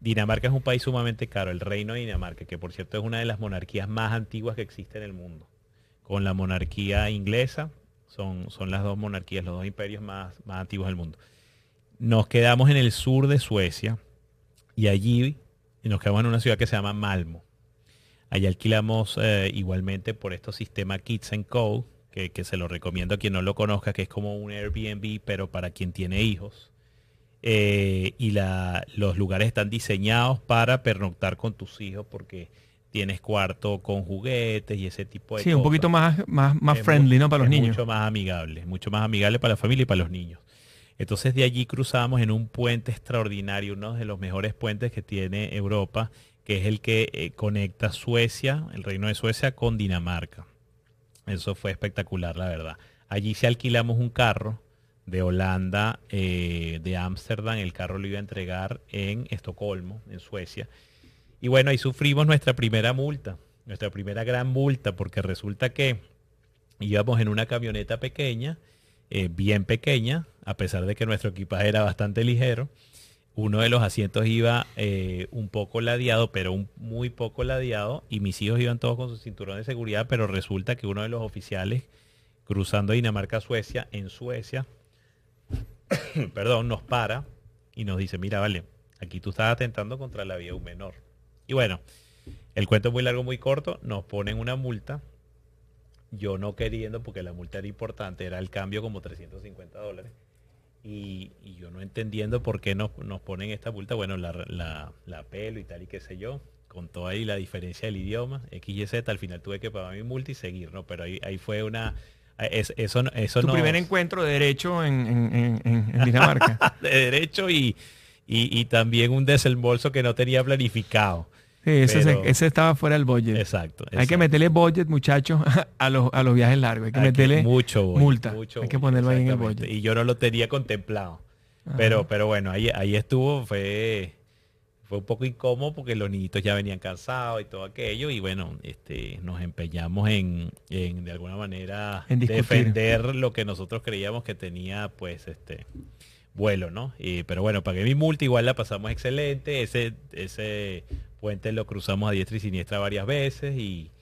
Dinamarca es un país sumamente caro, el reino de Dinamarca, que por cierto es una de las monarquías más antiguas que existe en el mundo. Con la monarquía inglesa, son, son las dos monarquías, los dos imperios más, más antiguos del mundo. Nos quedamos en el sur de Suecia y allí nos quedamos en una ciudad que se llama Malmo. Allí alquilamos eh, igualmente por estos sistemas Kids and Co, que, que se lo recomiendo a quien no lo conozca, que es como un Airbnb, pero para quien tiene hijos. Eh, y la- los lugares están diseñados para pernoctar con tus hijos porque tienes cuarto con juguetes y ese tipo de Sí, cosas. un poquito más, más, más Es friendly, ¿no? Para los niños. Mucho más amigable, mucho más amigable para la familia y para los niños. Entonces de allí cruzamos en un puente extraordinario, uno de los mejores puentes que tiene Europa, que es el que eh, conecta Suecia, el reino de Suecia, con Dinamarca. Eso fue espectacular, la verdad. Allí se alquilamos un carro de Holanda, eh, de Ámsterdam, el carro lo iba a entregar en Estocolmo, en Suecia. Y bueno, ahí sufrimos nuestra primera multa, nuestra primera gran multa, porque resulta que íbamos en una camioneta pequeña, eh, bien pequeña, a pesar de que nuestro equipaje era bastante ligero. Uno de los asientos iba eh, un poco ladeado, pero un, muy poco ladeado, y mis hijos iban todos con su cinturón de seguridad, pero resulta que uno de los oficiales cruzando Dinamarca-Suecia, en Suecia, perdón, nos para y nos dice, mira, vale, aquí tú estás atentando contra la vida de un menor. Y bueno, el cuento es muy largo, muy corto, nos ponen una multa, yo no queriendo, porque la multa era importante, era el cambio como 350 dólares. Y, y yo no entendiendo por qué nos, nos ponen esta multa, bueno, la, la, la pelo y tal y qué sé yo, con toda ahí la diferencia del idioma, X y Z, al final tuve que pagar mi multa y seguir, ¿no? Pero ahí, ahí fue una... es- eso, eso Tu nos- primer encuentro de derecho en- en- en Dinamarca. de derecho y, y, y también un desembolso que no tenía planificado. Sí, ese, se- Pero- ese estaba fuera del budget. Exacto. Hay que meterle budget, muchachos, a los, a los viajes largos. Hay que Hay que- meterle mucho budget, multa. mucho Hay que ponerlo ahí en el budget. Y yo no lo tenía contemplado. Ajá. Pero, pero bueno, ahí, ahí estuvo, fue, fue un poco incómodo porque los niñitos ya venían cansados y todo aquello. Y bueno, este, nos empeñamos en, en, de alguna manera En defender lo que nosotros creíamos que tenía, pues, este vuelo, ¿no? Y, pero bueno, pagué mi multa, igual la pasamos excelente. Ese, ese puente lo cruzamos a diestra y siniestra varias veces y,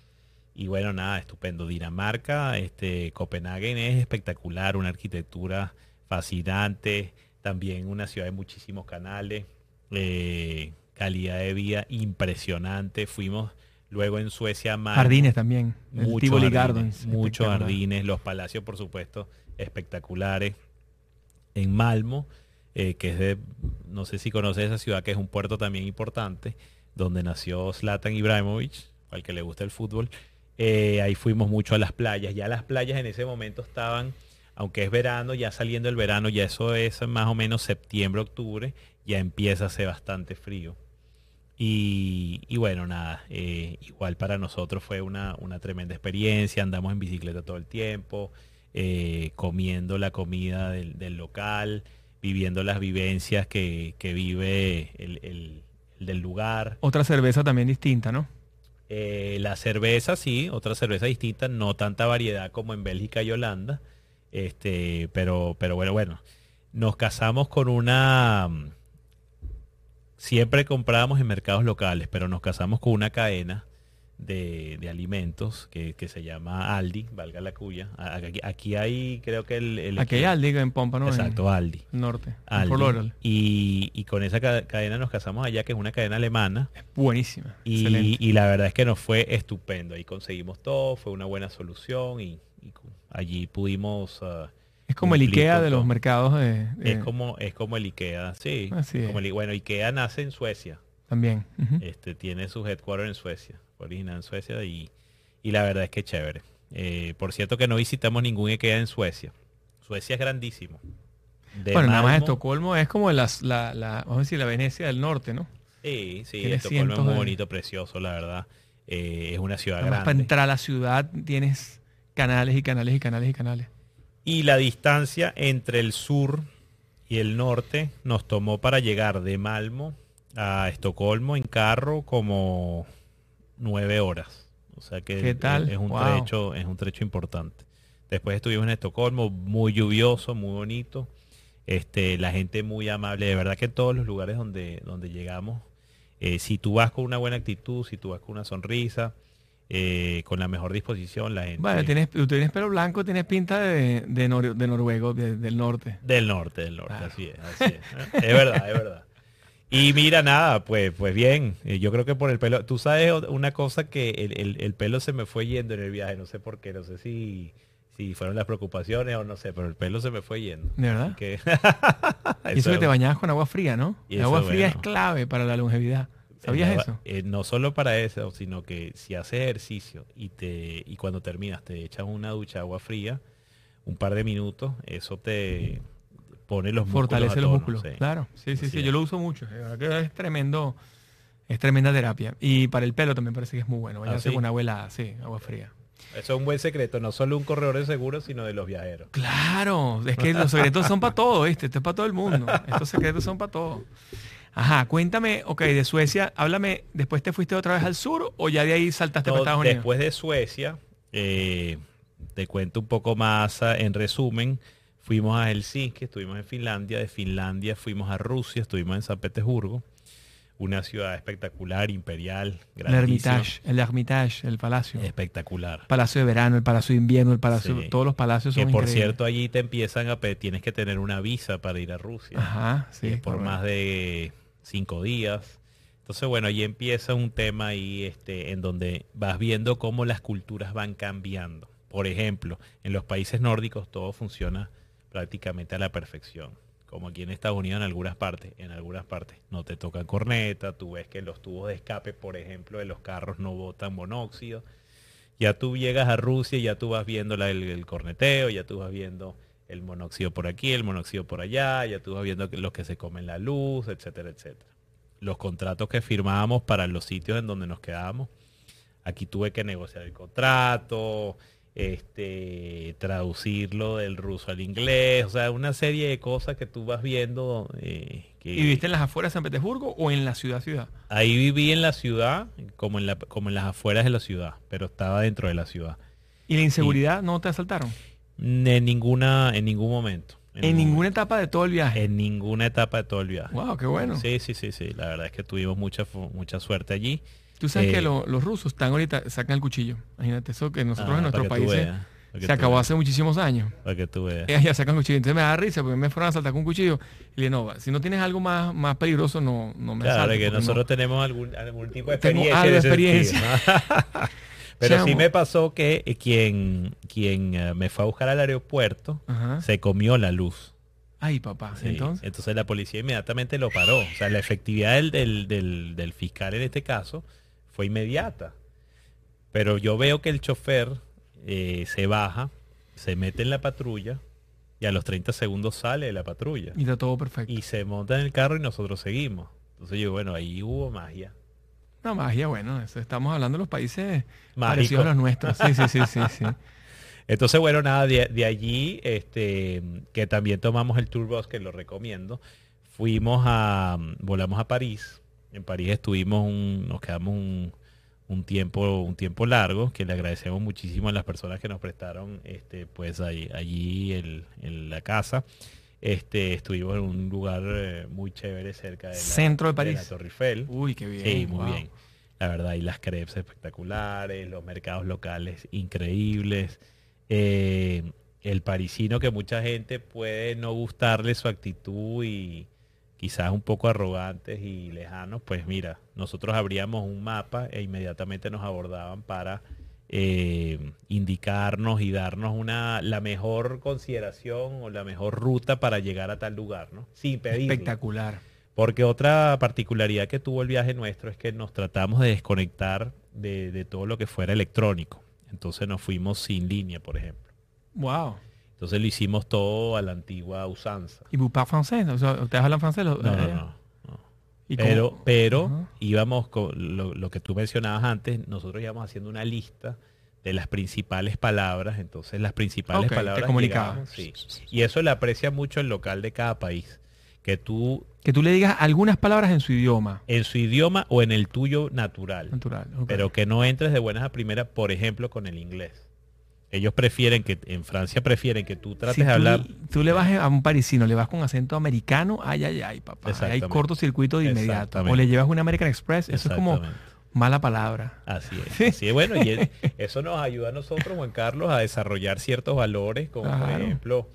y bueno, nada, estupendo. Dinamarca, este, Copenhague es espectacular, una arquitectura fascinante, también una ciudad de muchísimos canales, eh, calidad de vida impresionante. Fuimos luego en Suecia Malmö, Jardines también. Muchos jardines, Gardens. muchos jardines, los palacios, por supuesto, espectaculares. En Malmo, eh, que es de, no sé si conoces esa ciudad, que es un puerto también importante, donde nació Zlatan Ibrahimovic, al que le gusta el fútbol. Eh, ahí fuimos mucho a las playas. Ya las playas en ese momento estaban, aunque es verano, ya saliendo el verano, ya eso es más o menos septiembre, octubre, ya empieza a hacer bastante frío. Y, y bueno, nada, eh, igual para nosotros fue una, una tremenda experiencia, andamos en bicicleta todo el tiempo, eh, comiendo la comida del, local, viviendo las vivencias que, que vive el del lugar. Otra cerveza también distinta, ¿no? Eh, la cerveza, sí, otra cerveza distinta, no tanta variedad como en Bélgica y Holanda. Este, pero, pero bueno, bueno. Nos casamos con una. mm, Siempre comprábamos en mercados locales, pero nos casamos con una cadena de, de alimentos que, que se llama Aldi, valga la cuya. Aquí, aquí hay, creo que el. el Aquí hay Aldi en Pompa, ¿no? Exacto, Aldi. Norte. Aldi. Y, y con esa ca- cadena nos casamos allá, que es una cadena alemana. Buenísima. Y, Excelente. y la verdad es que nos fue estupendo. Ahí conseguimos todo, fue una buena solución y, allí pudimos... ah, Es como el Ikea de los mercados de, de- es, como, es como el IKEA, sí. Así es. Como el bueno, IKEA nace en Suecia. también. Este, tiene su headquarter en Suecia, fue original en Suecia y, y la verdad es que chévere. Eh, por cierto que no visitamos ningún IKEA en Suecia. Suecia es grandísimo. De bueno, nada más Estocolmo es como las, la, la, vamos a decir, la Venecia del norte, ¿no? Sí, sí, Estocolmo es muy de- bonito, precioso, la verdad. Eh, es una ciudad más para grande. entrar a la ciudad tienes canales y canales y canales y canales. Y la distancia entre el sur y el norte nos tomó para llegar de Malmo a Estocolmo en carro como nueve horas. O sea que es un Wow. trecho, es un trecho importante. Después estuvimos en Estocolmo, muy lluvioso, muy bonito. Este, la gente muy amable, de verdad que en todos los lugares donde, donde llegamos, eh, si tú vas con una buena actitud, si tú vas con una sonrisa, eh, con la mejor disposición, la gente Bueno, tienes, tú tienes pelo blanco, tienes pinta de, de, nor- de noruego, de- del norte. Del norte, del norte, Claro. así es, así es. Es verdad, es verdad. Y mira, nada, pues, pues bien, eh, yo creo que por el pelo, tú sabes una cosa que el, el- el pelo se me fue yendo en el viaje, no sé por qué, no sé si, si fueron las preocupaciones o no sé, pero el pelo se me fue yendo. ¿De verdad? Que- y eso que te bañabas con agua fría, ¿no? Y El agua fría es clave para la longevidad. ¿Sabías eso? eh, no solo para eso, sino que si haces ejercicio y te y cuando terminas te echas una ducha de agua fría, un par de minutos, eso te pone los músculos Fortalece a los músculos. sí. Claro, sí, sí, Así sí. es. Yo lo uso mucho. Es tremendo, es tremenda terapia. Y para el pelo también parece que es muy bueno. Bañarse ¿sí? con agua helada, sí, agua fría. Eso es un buen secreto, no solo un corredor de seguros, sino de los viajeros. Claro, es que los secretos son para todo, ¿viste? Esto es para todo el mundo. Estos secretos son para todo. Ajá, cuéntame, ok, de Suecia, háblame, ¿después te fuiste otra vez al sur o ya de ahí saltaste No, para Estados Unidos? después de Suecia, eh, te cuento un poco más ah, en resumen. Fuimos a Helsinki, estuvimos en Finlandia. De Finlandia fuimos a Rusia, estuvimos en San Petersburgo. Una ciudad espectacular, imperial, el. Hermitage, el Hermitage, el palacio. Espectacular. Palacio de verano, el palacio de invierno, el palacio, Sí. todos los palacios Que por increíbles. cierto allí te empiezan a pedir, tienes que tener una visa para ir a Rusia. Ajá, sí. es por correcto. más de cinco días. Entonces, bueno, allí empieza un tema ahí este, en donde vas viendo cómo las culturas van cambiando. Por ejemplo, en los países nórdicos todo funciona prácticamente a la perfección. como aquí en Estados Unidos en algunas partes, en algunas partes no te tocan corneta, tú ves que los tubos de escape, por ejemplo, de los carros no botan monóxido. Ya tú llegas a Rusia y ya tú vas viendo el, el corneteo, ya tú vas viendo el monóxido por aquí, el monóxido por allá, ya tú vas viendo los que se comen la luz, etcétera, etcétera. Los contratos que firmábamos para los sitios en donde nos quedábamos, aquí tuve que negociar el contrato, este, traducirlo del ruso al inglés, o sea, una serie de cosas que tú vas viendo. eh, que ¿Y viviste en las afueras de San Petersburgo o en la ciudad ciudad? Ahí viví en la ciudad, como en, la, como en las afueras de la ciudad, pero estaba dentro de la ciudad. ¿Y la inseguridad no te asaltaron? En ninguna, en ningún momento. En, ninguna momento. etapa de todo el viaje. En ninguna etapa de todo el viaje. Wow, qué bueno. Sí, sí, sí, sí. La verdad es que tuvimos mucha, mucha suerte allí. Tú sabes Eh, que lo- los rusos están ahorita, sacan el cuchillo. Imagínate eso que nosotros Ah, en nuestros países veas, para que se acabó veas, hace muchísimos años. Para que tú veas. Ellas ya sacan cuchillo. Entonces me da risa porque me fueron a saltar con un cuchillo. Y le dije, no, si no tienes algo más, más peligroso, no, no me Claro, que no- nosotros tenemos algún, algún tipo de Tengo experiencia. algo de experiencia. Pero sí me pasó que eh, quien, quien eh, me fue a buscar al aeropuerto Ajá. se comió la luz. Ay, papá. Sí. Entonces, Entonces la policía inmediatamente lo paró. O sea, la efectividad del, del, del- del fiscal en este caso fue inmediata. Pero yo veo que el chofer eh, se baja, se mete en la patrulla y a los 30 segundos sale de la patrulla. y está todo perfecto. Y se monta en el carro y nosotros seguimos. Entonces yo, bueno, ahí hubo magia. No, magia, bueno, eso, estamos hablando de los países Mágico. parecidos a los nuestros. Sí, sí, sí, sí, sí. Entonces, bueno, nada, de, de allí, este, que también tomamos el tour bus, que lo recomiendo, fuimos a, volamos a París. En París estuvimos, un, nos quedamos un, un tiempo, un tiempo largo, que le agradecemos muchísimo a las personas que nos prestaron, este, pues ahí- allí el- en la casa. Este, estuvimos en un lugar eh, muy chévere cerca de la, Centro de la París. Torre Eiffel. Uy, qué bien. Sí, muy wow. bien. La verdad, y las crepes espectaculares, los mercados locales increíbles. eh, el parisino que mucha gente puede no gustarle su actitud y quizás un poco arrogantes y lejanos, pues mira, nosotros abríamos un mapa e inmediatamente nos abordaban para eh, indicarnos y darnos una la mejor consideración o la mejor ruta para llegar a tal lugar, ¿no? Sin pedirlo. Espectacular. Porque otra particularidad que tuvo el viaje nuestro es que nos tratamos de desconectar de, de todo lo que fuera electrónico. Entonces nos fuimos sin línea, por ejemplo. Wow. Entonces lo hicimos todo a la antigua usanza. ¿Y vous francés? O sea, ¿Ustedes hablan francés? No, no, Eh, no. no. ¿y Pero, cómo? pero íbamos con lo, lo que tú mencionabas antes, nosotros íbamos haciendo una lista de las principales palabras. Entonces las principales Ok, te palabras comunicaba. llegaban, sí. Y eso le aprecia mucho el local de cada país. Que tú Que tú le digas algunas palabras en su idioma en su idioma o en el tuyo natural. natural. pero que no entres de buenas a primeras, por ejemplo, con el inglés. Ellos prefieren que, en Francia prefieren que tú trates si de hablar. tú le vas a un parisino, le vas con acento americano, ay, ay, ay, papá. Hay cortocircuito de inmediato. O le llevas un American Express, eso es como mala palabra. Así es. Así es. Bueno, y es- eso nos ayuda a nosotros, Juan Carlos, a desarrollar ciertos valores, como por ejemplo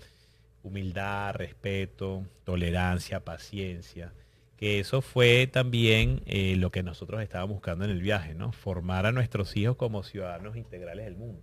humildad, respeto, tolerancia, paciencia. Que eso fue también eh, lo que nosotros estábamos buscando en el viaje, ¿no? Formar a nuestros hijos como ciudadanos integrales del mundo.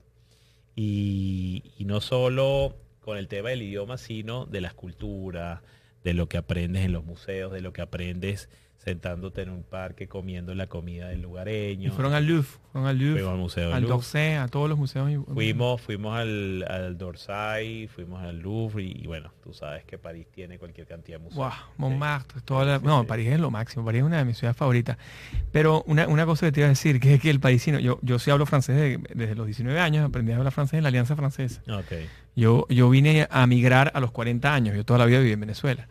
Y, no solo con el tema del idioma, sino de las culturas, de lo que aprendes en los museos, de lo que aprendes sentándote en un parque comiendo la comida del Y lugareño. fueron al Louvre, fueron al Louvre, Fuimos al Museo al d'Orsay, a todos los museos. y- Fuimos, fuimos al, al Dorsay, fuimos al Louvre y, y bueno, tú sabes que París tiene cualquier cantidad de museos. Sí. Montmartre, toda la- Sí, no, sí. París es lo máximo, París es una de mis ciudades favoritas. Pero una, una cosa que te iba a decir, que es que el parisino, yo, yo sí hablo francés de- desde los 19 años, aprendí a hablar francés en la Alianza Francesa. Ok. Yo, yo vine a migrar a los 40 años, yo toda la vida viví en Venezuela.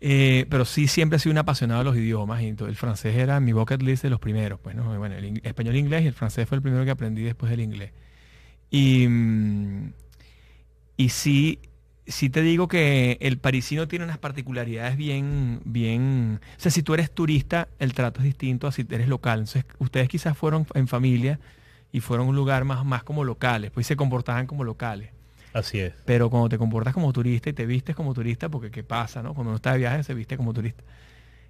Eh, pero sí siempre he sido un apasionado de los idiomas y el francés era mi bucket list de los primeros. Pues, ¿no? Bueno, el español e inglés y el francés fue el primero que aprendí después del inglés. Y, mm, y sí, sí te digo que el parisino tiene unas particularidades bien, bien... O sea, si tú eres turista, el trato es distinto a si eres local. Entonces, ustedes quizás fueron en familia y fueron a un lugar más, más como locales, pues se comportaban como locales. Así es. Pero cuando te comportas como turista y te vistes como turista, porque ¿qué pasa, no? Cuando uno está de viaje se viste como turista.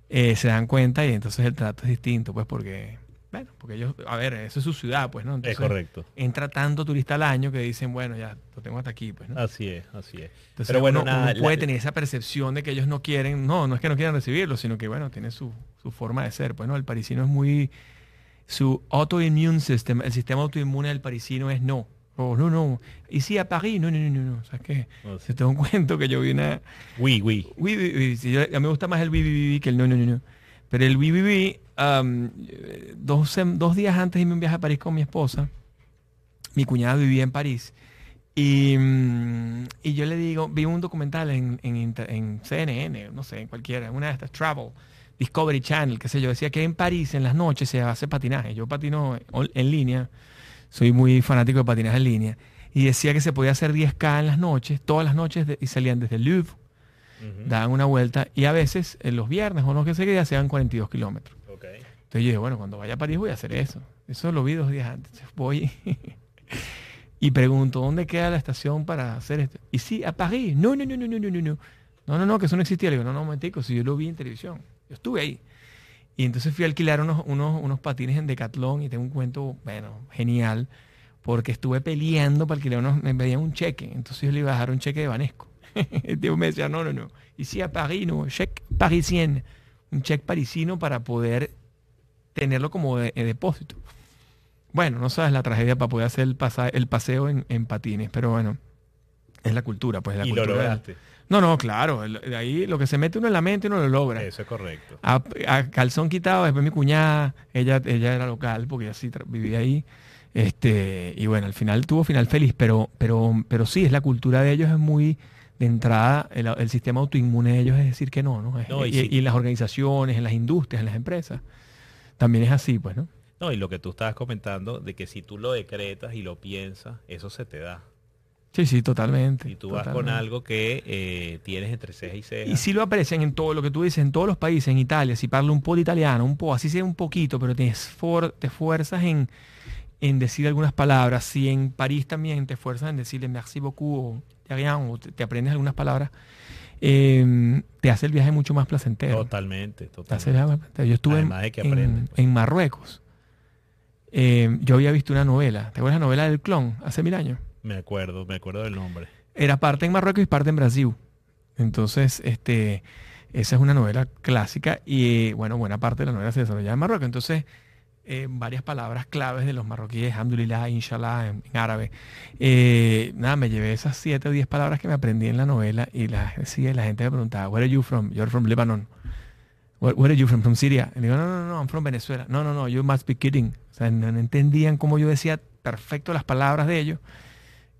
eh, se dan cuenta y entonces el trato es distinto, pues porque Bueno, porque ellos, a ver, eso es su ciudad, pues, ¿no? Es Entonces, correcto. Entra tanto turista al año que dicen, bueno, ya lo tengo hasta aquí, pues, ¿no? Así es, así es. Entonces, Pero bueno, uno, nada, uno puede la- tener esa percepción de que ellos no quieren, no, no es que no quieran recibirlo, sino que, bueno, tiene su, su forma de ser. Pues, ¿no? El parisino es muy, su autoimmune system, el sistema autoinmune del parisino es no. Oh, no, no. Y si a París, no, no, no, no, no. O sea, que Oh, sí. se te da un cuento que yo vi una, Oui, oui. Oui, oui, oui, sí, yo- a mí me gusta más el oui, oui, que el no, no, no, no. Pero el oui, oui, eh, dos, dos días antes de irme un viaje a París con mi esposa, mi cuñada vivía en París. Y, mm, y yo le digo, vi un documental en, en, en CNN, no sé, en cualquiera, en una de estas, Travel, Discovery Channel, qué sé yo, decía que en París en las noches se hace patinaje. Yo patino en línea, soy muy fanático de patinaje en línea. Y decía que se podía hacer 10K en las noches, todas las noches, de- y salían desde el Louvre, daban una vuelta y a veces en los viernes o no que sé qué día se dan 42 kilómetros. Entonces yo dije, bueno, cuando vaya a París voy a hacer eso. Eso lo vi dos días antes. Voy y pregunto, ¿dónde queda la estación para hacer esto? Y sí, a París. No, no, no, no, no, no, no, no. No, no, no, que eso no existía. Le digo, no, no, momentico, si yo lo vi en televisión. Yo estuve ahí. Y entonces fui a alquilar unos, unos, unos patines en Decathlon y tengo un cuento, bueno, genial, porque estuve peleando para alquilar unos, me pedían un cheque. Entonces yo le iba a dejar un cheque de Banesco. El me decía, no, no, no. Y sí, a París, no, cheque parisien. Un cheque parisino para poder tenerlo como de, de depósito. Bueno, no sabes la tragedia para poder hacer el, pasa- el paseo en, en patines, pero bueno, es la cultura, pues la Y lo cultura. lograste. No, no, claro, de ahí lo que se mete uno en la mente uno lo logra. Eso es correcto. A, a calzón quitado, después mi cuñada, ella, ella era local, porque ella sí tra- vivía ahí. Este, y bueno, al final tuvo final feliz, pero, pero, pero sí, es la cultura de ellos es muy de entrada, el, el sistema autoinmune de ellos es decir que no, ¿no? No, y y, sí. y en las organizaciones, en las industrias, en las empresas, también es así, pues, ¿no? No, y lo que tú estabas comentando, de que si tú lo decretas y lo piensas, eso se te da. Sí, sí, totalmente. Y tú vas con algo que eh, tienes entre ceja y ceja. Y si lo aprecian en todo lo que tú dices, en todos los países, en Italia, si parla un po' de italiano, un po', así sea un poquito, pero te, esfor- te esfuerzas en, en decir algunas palabras. Si en París también te esfuerzas en decirle merci beaucoup o o te, te aprendes algunas palabras, eh, te hace el viaje mucho más placentero. Totalmente, totalmente. Yo estuve en, Además de que en- pues. en Marruecos. Eh, yo había visto una novela, ¿te acuerdas la novela del clon? Hace mil años Me acuerdo, me acuerdo del nombre. era parte en Marruecos y parte en Brasil. Entonces, este, esa es una novela clásica y, bueno, buena parte de la novela se desarrolla en Marruecos. Entonces, eh, varias palabras claves de los marroquíes, alhamdulillah, inshallah, en, árabe. Eh, nada, me llevé esas siete o diez palabras que me aprendí en la novela y decía y la gente me preguntaba, where are you from? You're from Lebanon. Where, where are you from? From Syria. Y digo, no, no, no, I'm from Venezuela. No, no, no, you must be kidding. O sea, no, no entendían cómo yo decía perfecto las palabras de ellos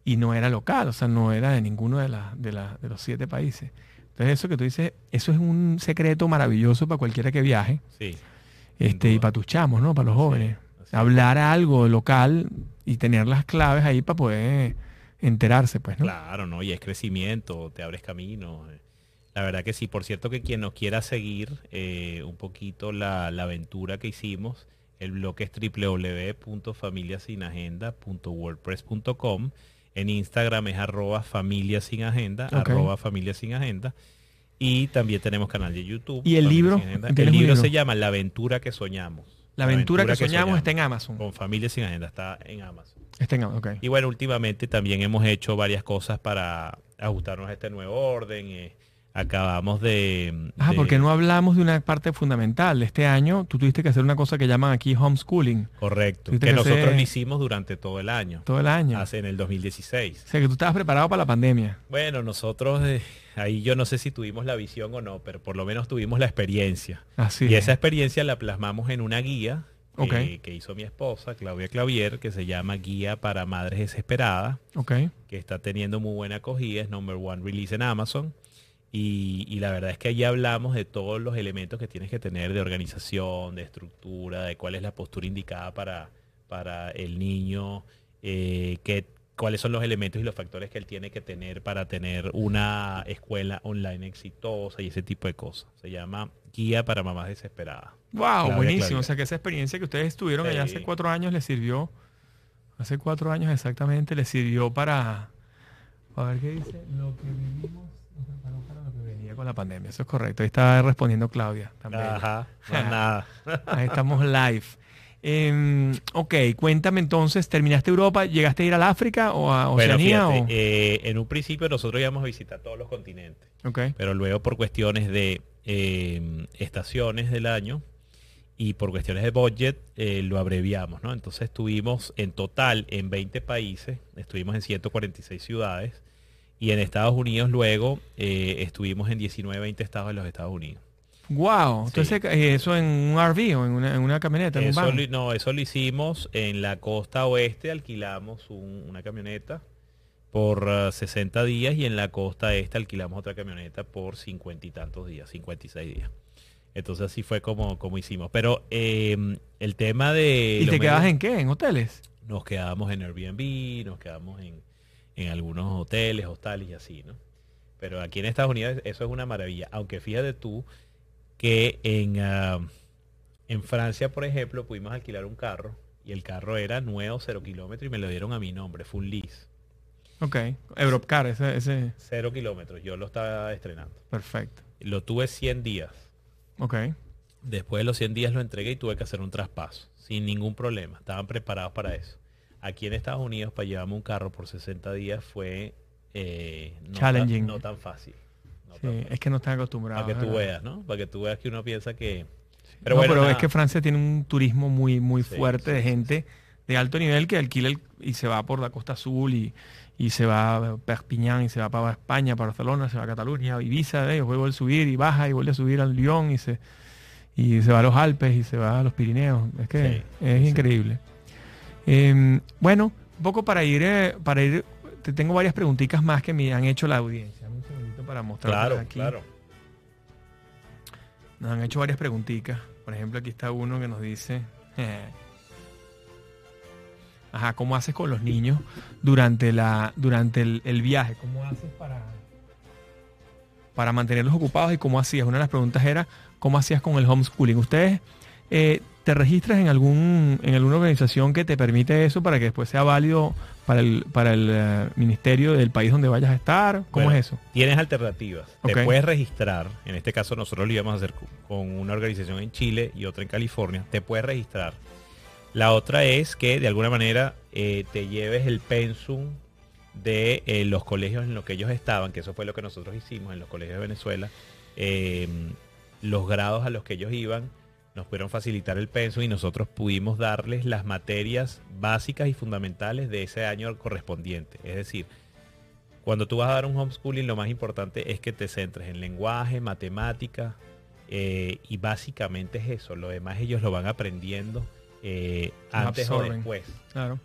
y no era local, o sea, no era de ninguno de, la- de, la- de los siete países. Entonces, eso que tú dices, eso es un secreto maravilloso para cualquiera que viaje Sí. este, y para tus chamos, ¿no? Para los jóvenes. Hablar algo local y tener las claves ahí para poder enterarse, pues, ¿no? Claro, ¿no? Y es crecimiento, te abres camino. La verdad que sí, por cierto que quien nos quiera seguir eh, un poquito la, la aventura que hicimos, el blog es www.familiasinagenda.wordpress.com. En Instagram es arroba familia sin agenda, arroba familia sin agenda. Y también tenemos canal de YouTube. ¿Y el libro? Sin Agenda. ¿Tienes El libro? se llama La aventura que soñamos. La aventura que soñamos está en Amazon. Con Familia sin agenda, está en Amazon. Está en Amazon, ok. Y bueno, últimamente también hemos hecho varias cosas para ajustarnos a este nuevo orden. eh, acabamos de... Ah, de- porque no hablamos de una parte fundamental. Este año tú tuviste que hacer una cosa que llaman aquí homeschooling Correcto. Que que nosotros hacer- hicimos durante todo el año. todo el año. Hace en el 2016. O sea, que tú estabas preparado para la pandemia. Bueno, nosotros eh, ahí yo no sé si tuvimos la visión o no, pero por lo menos tuvimos la experiencia. Así Y es. esa experiencia la plasmamos en una guía eh, que hizo mi esposa, Claudia Clavier, que se llama Guía para Madres Desesperadas. Ok. que está teniendo muy buena acogida, es number one release en Amazon. Y, y la verdad es que allí hablamos de todos los elementos que tienes que tener de organización, de estructura, de cuál es la postura indicada para, para el niño, eh, qué- cuáles son los elementos y los factores que él tiene que tener para tener una escuela online exitosa y ese tipo de cosas. Se llama Guía para Mamás Desesperadas. Wow, Claudia buenísimo. Claudia. O sea que esa experiencia que ustedes tuvieron allá hace cuatro años les sirvió, hace cuatro años exactamente, les sirvió para, a ver qué dice, lo que vivimos para lo que venía con la pandemia. Eso es correcto. Ahí está respondiendo Claudia también. Ajá, más nada. Ahí estamos live. Em, ok, cuéntame entonces, ¿terminaste Europa? ¿Llegaste a ir al África o a Bueno, Oceanía? fíjate, o- eh, en un principio nosotros íbamos a visitar todos los continentes, Ok. pero luego por cuestiones de eh, estaciones del año y por cuestiones de budget eh, lo abreviamos, ¿no? Entonces estuvimos en total en 20 países, estuvimos en 146 ciudades y en Estados Unidos luego eh, estuvimos en 19, 20 estados de los Estados Unidos. Wow, entonces eh, eso en un RV o en una, en una camioneta, en un Eso van. lo, no, eso lo hicimos en la costa oeste, alquilamos un- una camioneta por ah, 60 días y en la costa este alquilamos otra camioneta por 50 y tantos días, 56 días. Entonces así fue como, como hicimos. Pero eh, el tema de... ¿Y te quedas medios- en qué? ¿En hoteles? Nos quedamos en Airbnb, nos quedamos en, en algunos hoteles, hostales y así, ¿no? Pero aquí en Estados Unidos eso es una maravilla. Aunque fíjate tú que en, ah, en Francia, por ejemplo, pudimos alquilar un carro y el carro era nuevo, cero kilómetros y me lo dieron a mi nombre. Fue un lease. Ok, Europcar, ese, ese, Cero kilómetros. Yo lo estaba estrenando. perfecto. Lo tuve 100 días. Ok, Después de los 100 días lo entregué y tuve que hacer un traspaso. Sin ningún problema. Estaban preparados para eso. Aquí en Estados Unidos, para llevarme un carro por 60 días fue eh, no, Challenging. Tan, no tan fácil. No sí, tan fácil. es que no están acostumbrados. Para que tú veas, ¿no? Para que tú veas que uno piensa que... Pero, pero nada. es que Francia tiene un turismo muy, muy Sí, fuerte sí, de gente de alto nivel que alquila el- y se va por la costa azul y, y se va a Perpiñán y se va para España, para Barcelona, se va a Cataluña, Ibiza, eh, vuelve a subir y baja y vuelve a subir al Lyon y se, y se va a los Alpes y se va a los Pirineos. Es que Sí, es increíble. Em, bueno, un poco para ir, eh, para ir, te tengo varias preguntitas más que me han hecho la audiencia. Un segundito para mostrarlas Claro, aquí. claro. Nos han hecho varias preguntitas. Por ejemplo, aquí está uno que nos dice, ajá, ¿cómo haces con los niños durante la durante el, el viaje? ¿Cómo haces para para mantenerlos ocupados y cómo hacías? Una de las preguntas era, ¿cómo hacías con el homeschooling? ¿Ustedes eh, te registras en algún en alguna organización que te permite eso para que después sea válido para el para el eh, ministerio del país donde vayas a estar? ¿Cómo Bueno, es eso? Tienes alternativas. Te puedes registrar. En este caso nosotros lo íbamos a hacer con una organización en Chile y otra en California. Te puedes registrar. La otra es que de alguna manera eh, te lleves el pensum de eh, los colegios en los que ellos estaban, que eso fue lo que nosotros hicimos en los colegios de Venezuela. Eh, los grados a los que ellos iban nos pudieron facilitar el pensum y nosotros pudimos darles las materias básicas y fundamentales de ese año correspondiente. Es decir, cuando tú vas a dar un homeschooling, lo más importante es que te centres en lenguaje, matemática, eh, y básicamente es eso. Lo demás ellos lo van aprendiendo eh, antes o después. Claro.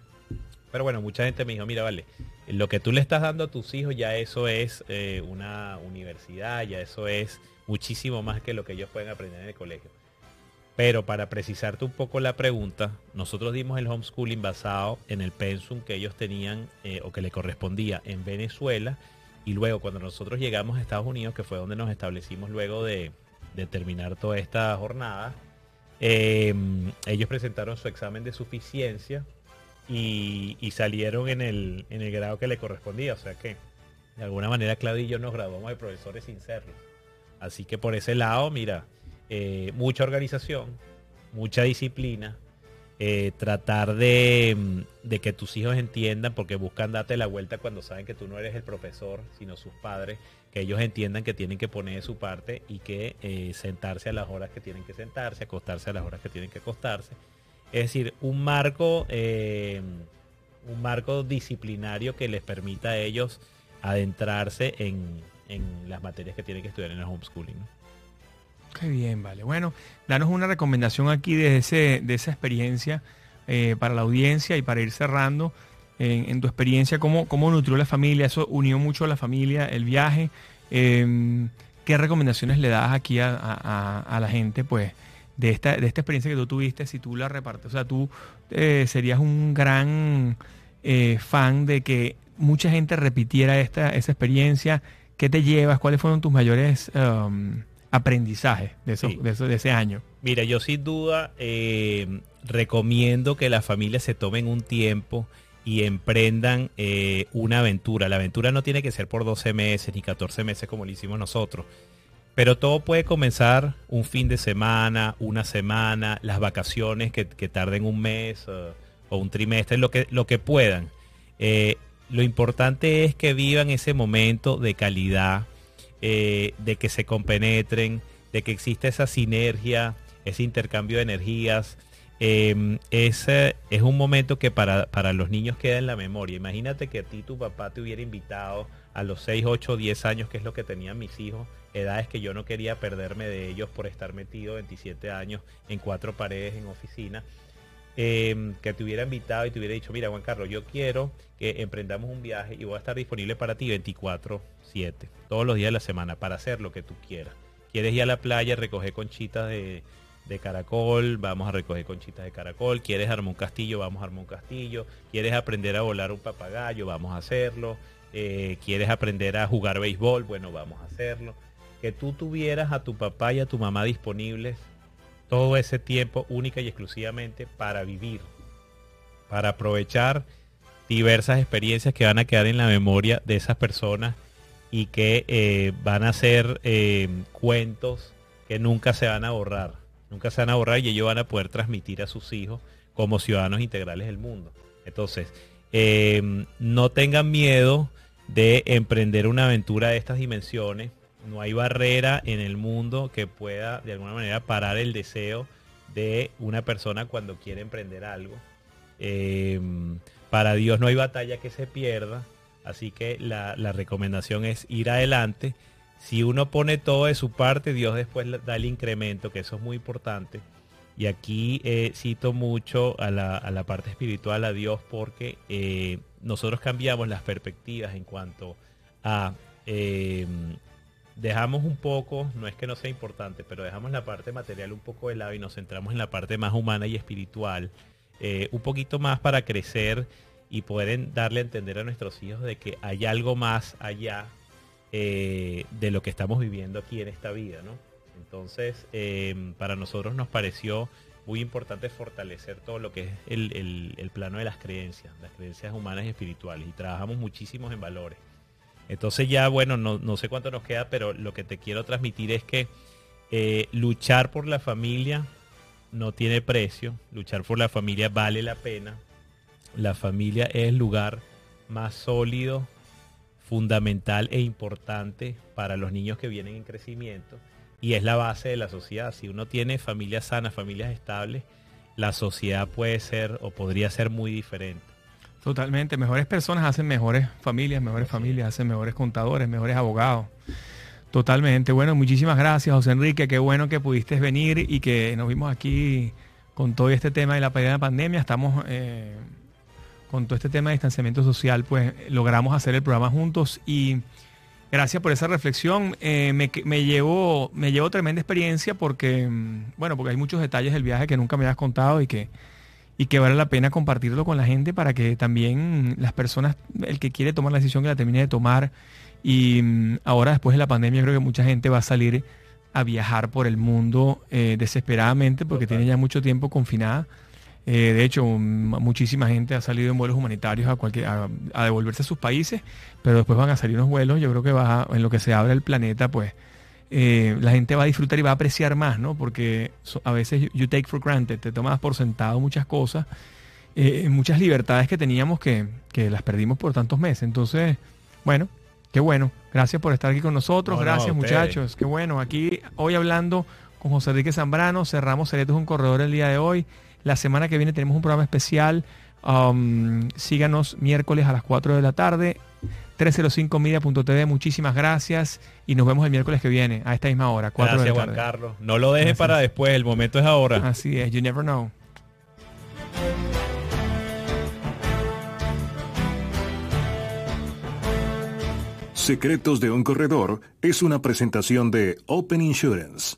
Pero bueno, mucha gente me dijo, mira, vale, lo que tú le estás dando a tus hijos ya eso es eh, una universidad, ya eso es muchísimo más que lo que ellos pueden aprender en el colegio. Pero para precisarte un poco la pregunta, nosotros dimos el homeschooling basado en el pensum que ellos tenían eh, o que le correspondía en Venezuela. Y luego cuando nosotros llegamos a Estados Unidos, que fue donde nos establecimos luego de, terminar toda esta jornada, eh, ellos presentaron su examen de suficiencia y, y salieron en el, en el grado que le correspondía. O sea que de alguna manera Claudio y yo nos graduamos de profesores sin serlo. Así que por ese lado, mira, eh, mucha organización, mucha disciplina, eh, tratar de, mm, de que tus hijos entiendan, porque buscan darte la vuelta cuando saben que tú no eres el profesor, sino sus padres, que ellos entiendan que tienen que poner de su parte y que eh, sentarse a las horas que tienen que sentarse, acostarse a las horas que tienen que acostarse. Es decir, un marco, un marco disciplinario que les permita a ellos adentrarse en, las materias que tienen que estudiar en el homeschooling. Qué bien, vale. Bueno, danos una recomendación aquí de, ese, de esa experiencia eh, para la audiencia y para ir cerrando. En, tu experiencia, ¿cómo, ¿cómo nutrió la familia? ¿Eso unió mucho a la familia, el viaje? Eh, ¿Qué recomendaciones le das aquí a la gente, pues, de esta, de esta experiencia que tú tuviste, si tú la repartes? O sea, tú eh, serías un gran eh, fan de que mucha gente repitiera esta, esa experiencia. ¿Qué te llevas? ¿Cuáles fueron tus mayores um, aprendizajes de, eso, Sí. de, eso- de ese año? Mira, yo sin duda eh, recomiendo que las familias se tomen un tiempo y emprendan eh, una aventura. La aventura no tiene que ser por 12 meses ni 14 meses como lo hicimos nosotros. Pero todo puede comenzar un fin de semana, una semana, las vacaciones que, que tarden un mes uh, o un trimestre, lo que, lo que puedan. Eh, lo importante es que vivan ese momento de calidad, eh, de que se compenetren, de que exista esa sinergia, ese intercambio de energías. Eh, ese es un momento que para, para los niños queda en la memoria. Imagínate que a ti tu papá te hubiera invitado a los 6, 8, 10 años, que es lo que tenían mis hijos, edades que yo no quería perderme de ellos por estar metido 27 años en cuatro paredes en oficina. Eh, que te hubiera invitado y te hubiera dicho, mira Juan Carlos, yo quiero que emprendamos un viaje y voy a estar disponible para ti 24/7, todos los días de la semana, para hacer lo que tú quieras. ¿Quieres ir a la playa, recoger conchitas de, de caracol? Vamos a recoger conchitas de caracol. ¿Quieres armar un castillo? Vamos a armar un castillo. ¿Quieres aprender a volar un papagayo? Vamos a hacerlo. Eh, ¿Quieres aprender a jugar béisbol? Bueno, vamos a hacerlo. Que tú tuvieras a tu papá y a tu mamá disponibles todo ese tiempo única y exclusivamente para vivir, para aprovechar diversas experiencias que van a quedar en la memoria de esas personas y que eh, van a ser eh, cuentos que nunca se van a borrar, nunca se van a borrar y ellos van a poder transmitir a sus hijos como ciudadanos integrales del mundo. Entonces, eh, no tengan miedo de emprender una aventura de estas dimensiones no hay barrera en el mundo que pueda de alguna manera parar el deseo de una persona cuando quiere emprender algo. Em, para Dios no hay batalla que se pierda, así que la, recomendación es ir adelante. Si uno pone todo de su parte, Dios después da el incremento, que eso es muy importante. Y aquí eh, cito mucho a la, parte espiritual, a Dios, porque eh, nosotros cambiamos las perspectivas en cuanto a em, dejamos un poco, no es que no sea importante, pero dejamos la parte material un poco de lado y nos centramos en la parte más humana y espiritual, eh, un poquito más para crecer y poder darle a entender a nuestros hijos de que hay algo más allá eh, de lo que estamos viviendo aquí en esta vida, ¿no? Entonces, eh, para nosotros nos pareció muy importante fortalecer todo lo que es el, el plano de las creencias, las creencias humanas y espirituales, y trabajamos muchísimos en valores. Entonces ya, bueno, no, sé cuánto nos queda, pero lo que te quiero transmitir es que eh, luchar por la familia no tiene precio, luchar por la familia vale la pena. La familia es el lugar más sólido, fundamental e importante para los niños que vienen en crecimiento y es la base de la sociedad. Si uno tiene familias sanas, familias estables, la sociedad puede ser o podría ser muy diferente. Totalmente, mejores personas hacen mejores familias, mejores familias hacen mejores contadores, mejores abogados. Totalmente. Bueno, muchísimas gracias, José Enrique. Qué bueno que pudiste venir y que nos vimos aquí con todo este tema de la pandemia. Estamos eh, con todo este tema de distanciamiento social, pues logramos hacer el programa juntos y gracias por esa reflexión. Eh, me, me, llevó, me llevó tremenda experiencia porque, mm, bueno, porque hay muchos detalles del viaje que nunca me habías contado y que y que vale la pena compartirlo con la gente para que también las personas, el que quiere tomar la decisión que la termine de tomar. Y mm, ahora después de la pandemia creo que mucha gente va a salir a viajar por el mundo eh, desesperadamente porque tiene ya mucho tiempo confinada. Eh, de hecho, muchísima gente ha salido en vuelos humanitarios a, cualquier, a, devolverse a sus países, pero después van a salir unos vuelos. Yo creo que va en lo que se abre el planeta, pues eh, la gente va a disfrutar y va a apreciar más, ¿no? Porque a veces you take for granted, te tomas por sentado muchas cosas, eh, muchas libertades que teníamos que, las perdimos por tantos meses. Entonces, bueno, qué bueno. Gracias por estar aquí con nosotros. Gracias, muchachos. Qué bueno. Aquí hoy hablando con José Enrique Zambrano, cerramos Secretos un Corredor el día de hoy. La semana que viene tenemos un programa especial. Um, síganos miércoles a las 4 de la tarde 305media.tv. Muchísimas gracias y nos vemos el miércoles que viene a esta misma hora. 4 gracias, Juan Carlos. No lo dejes para después, el momento es ahora. Así es, you never know. Secretos de un corredor es una presentación de Open Insurance.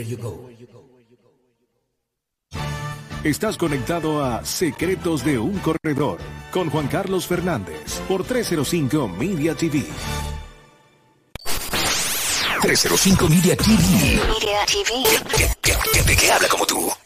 Everywhere you go. Estás conectado a Secretos de un Corredor con Juan Carlos Fernández por 305 Media TV. 305 Media TV. Media TV. Gente que habla como tú.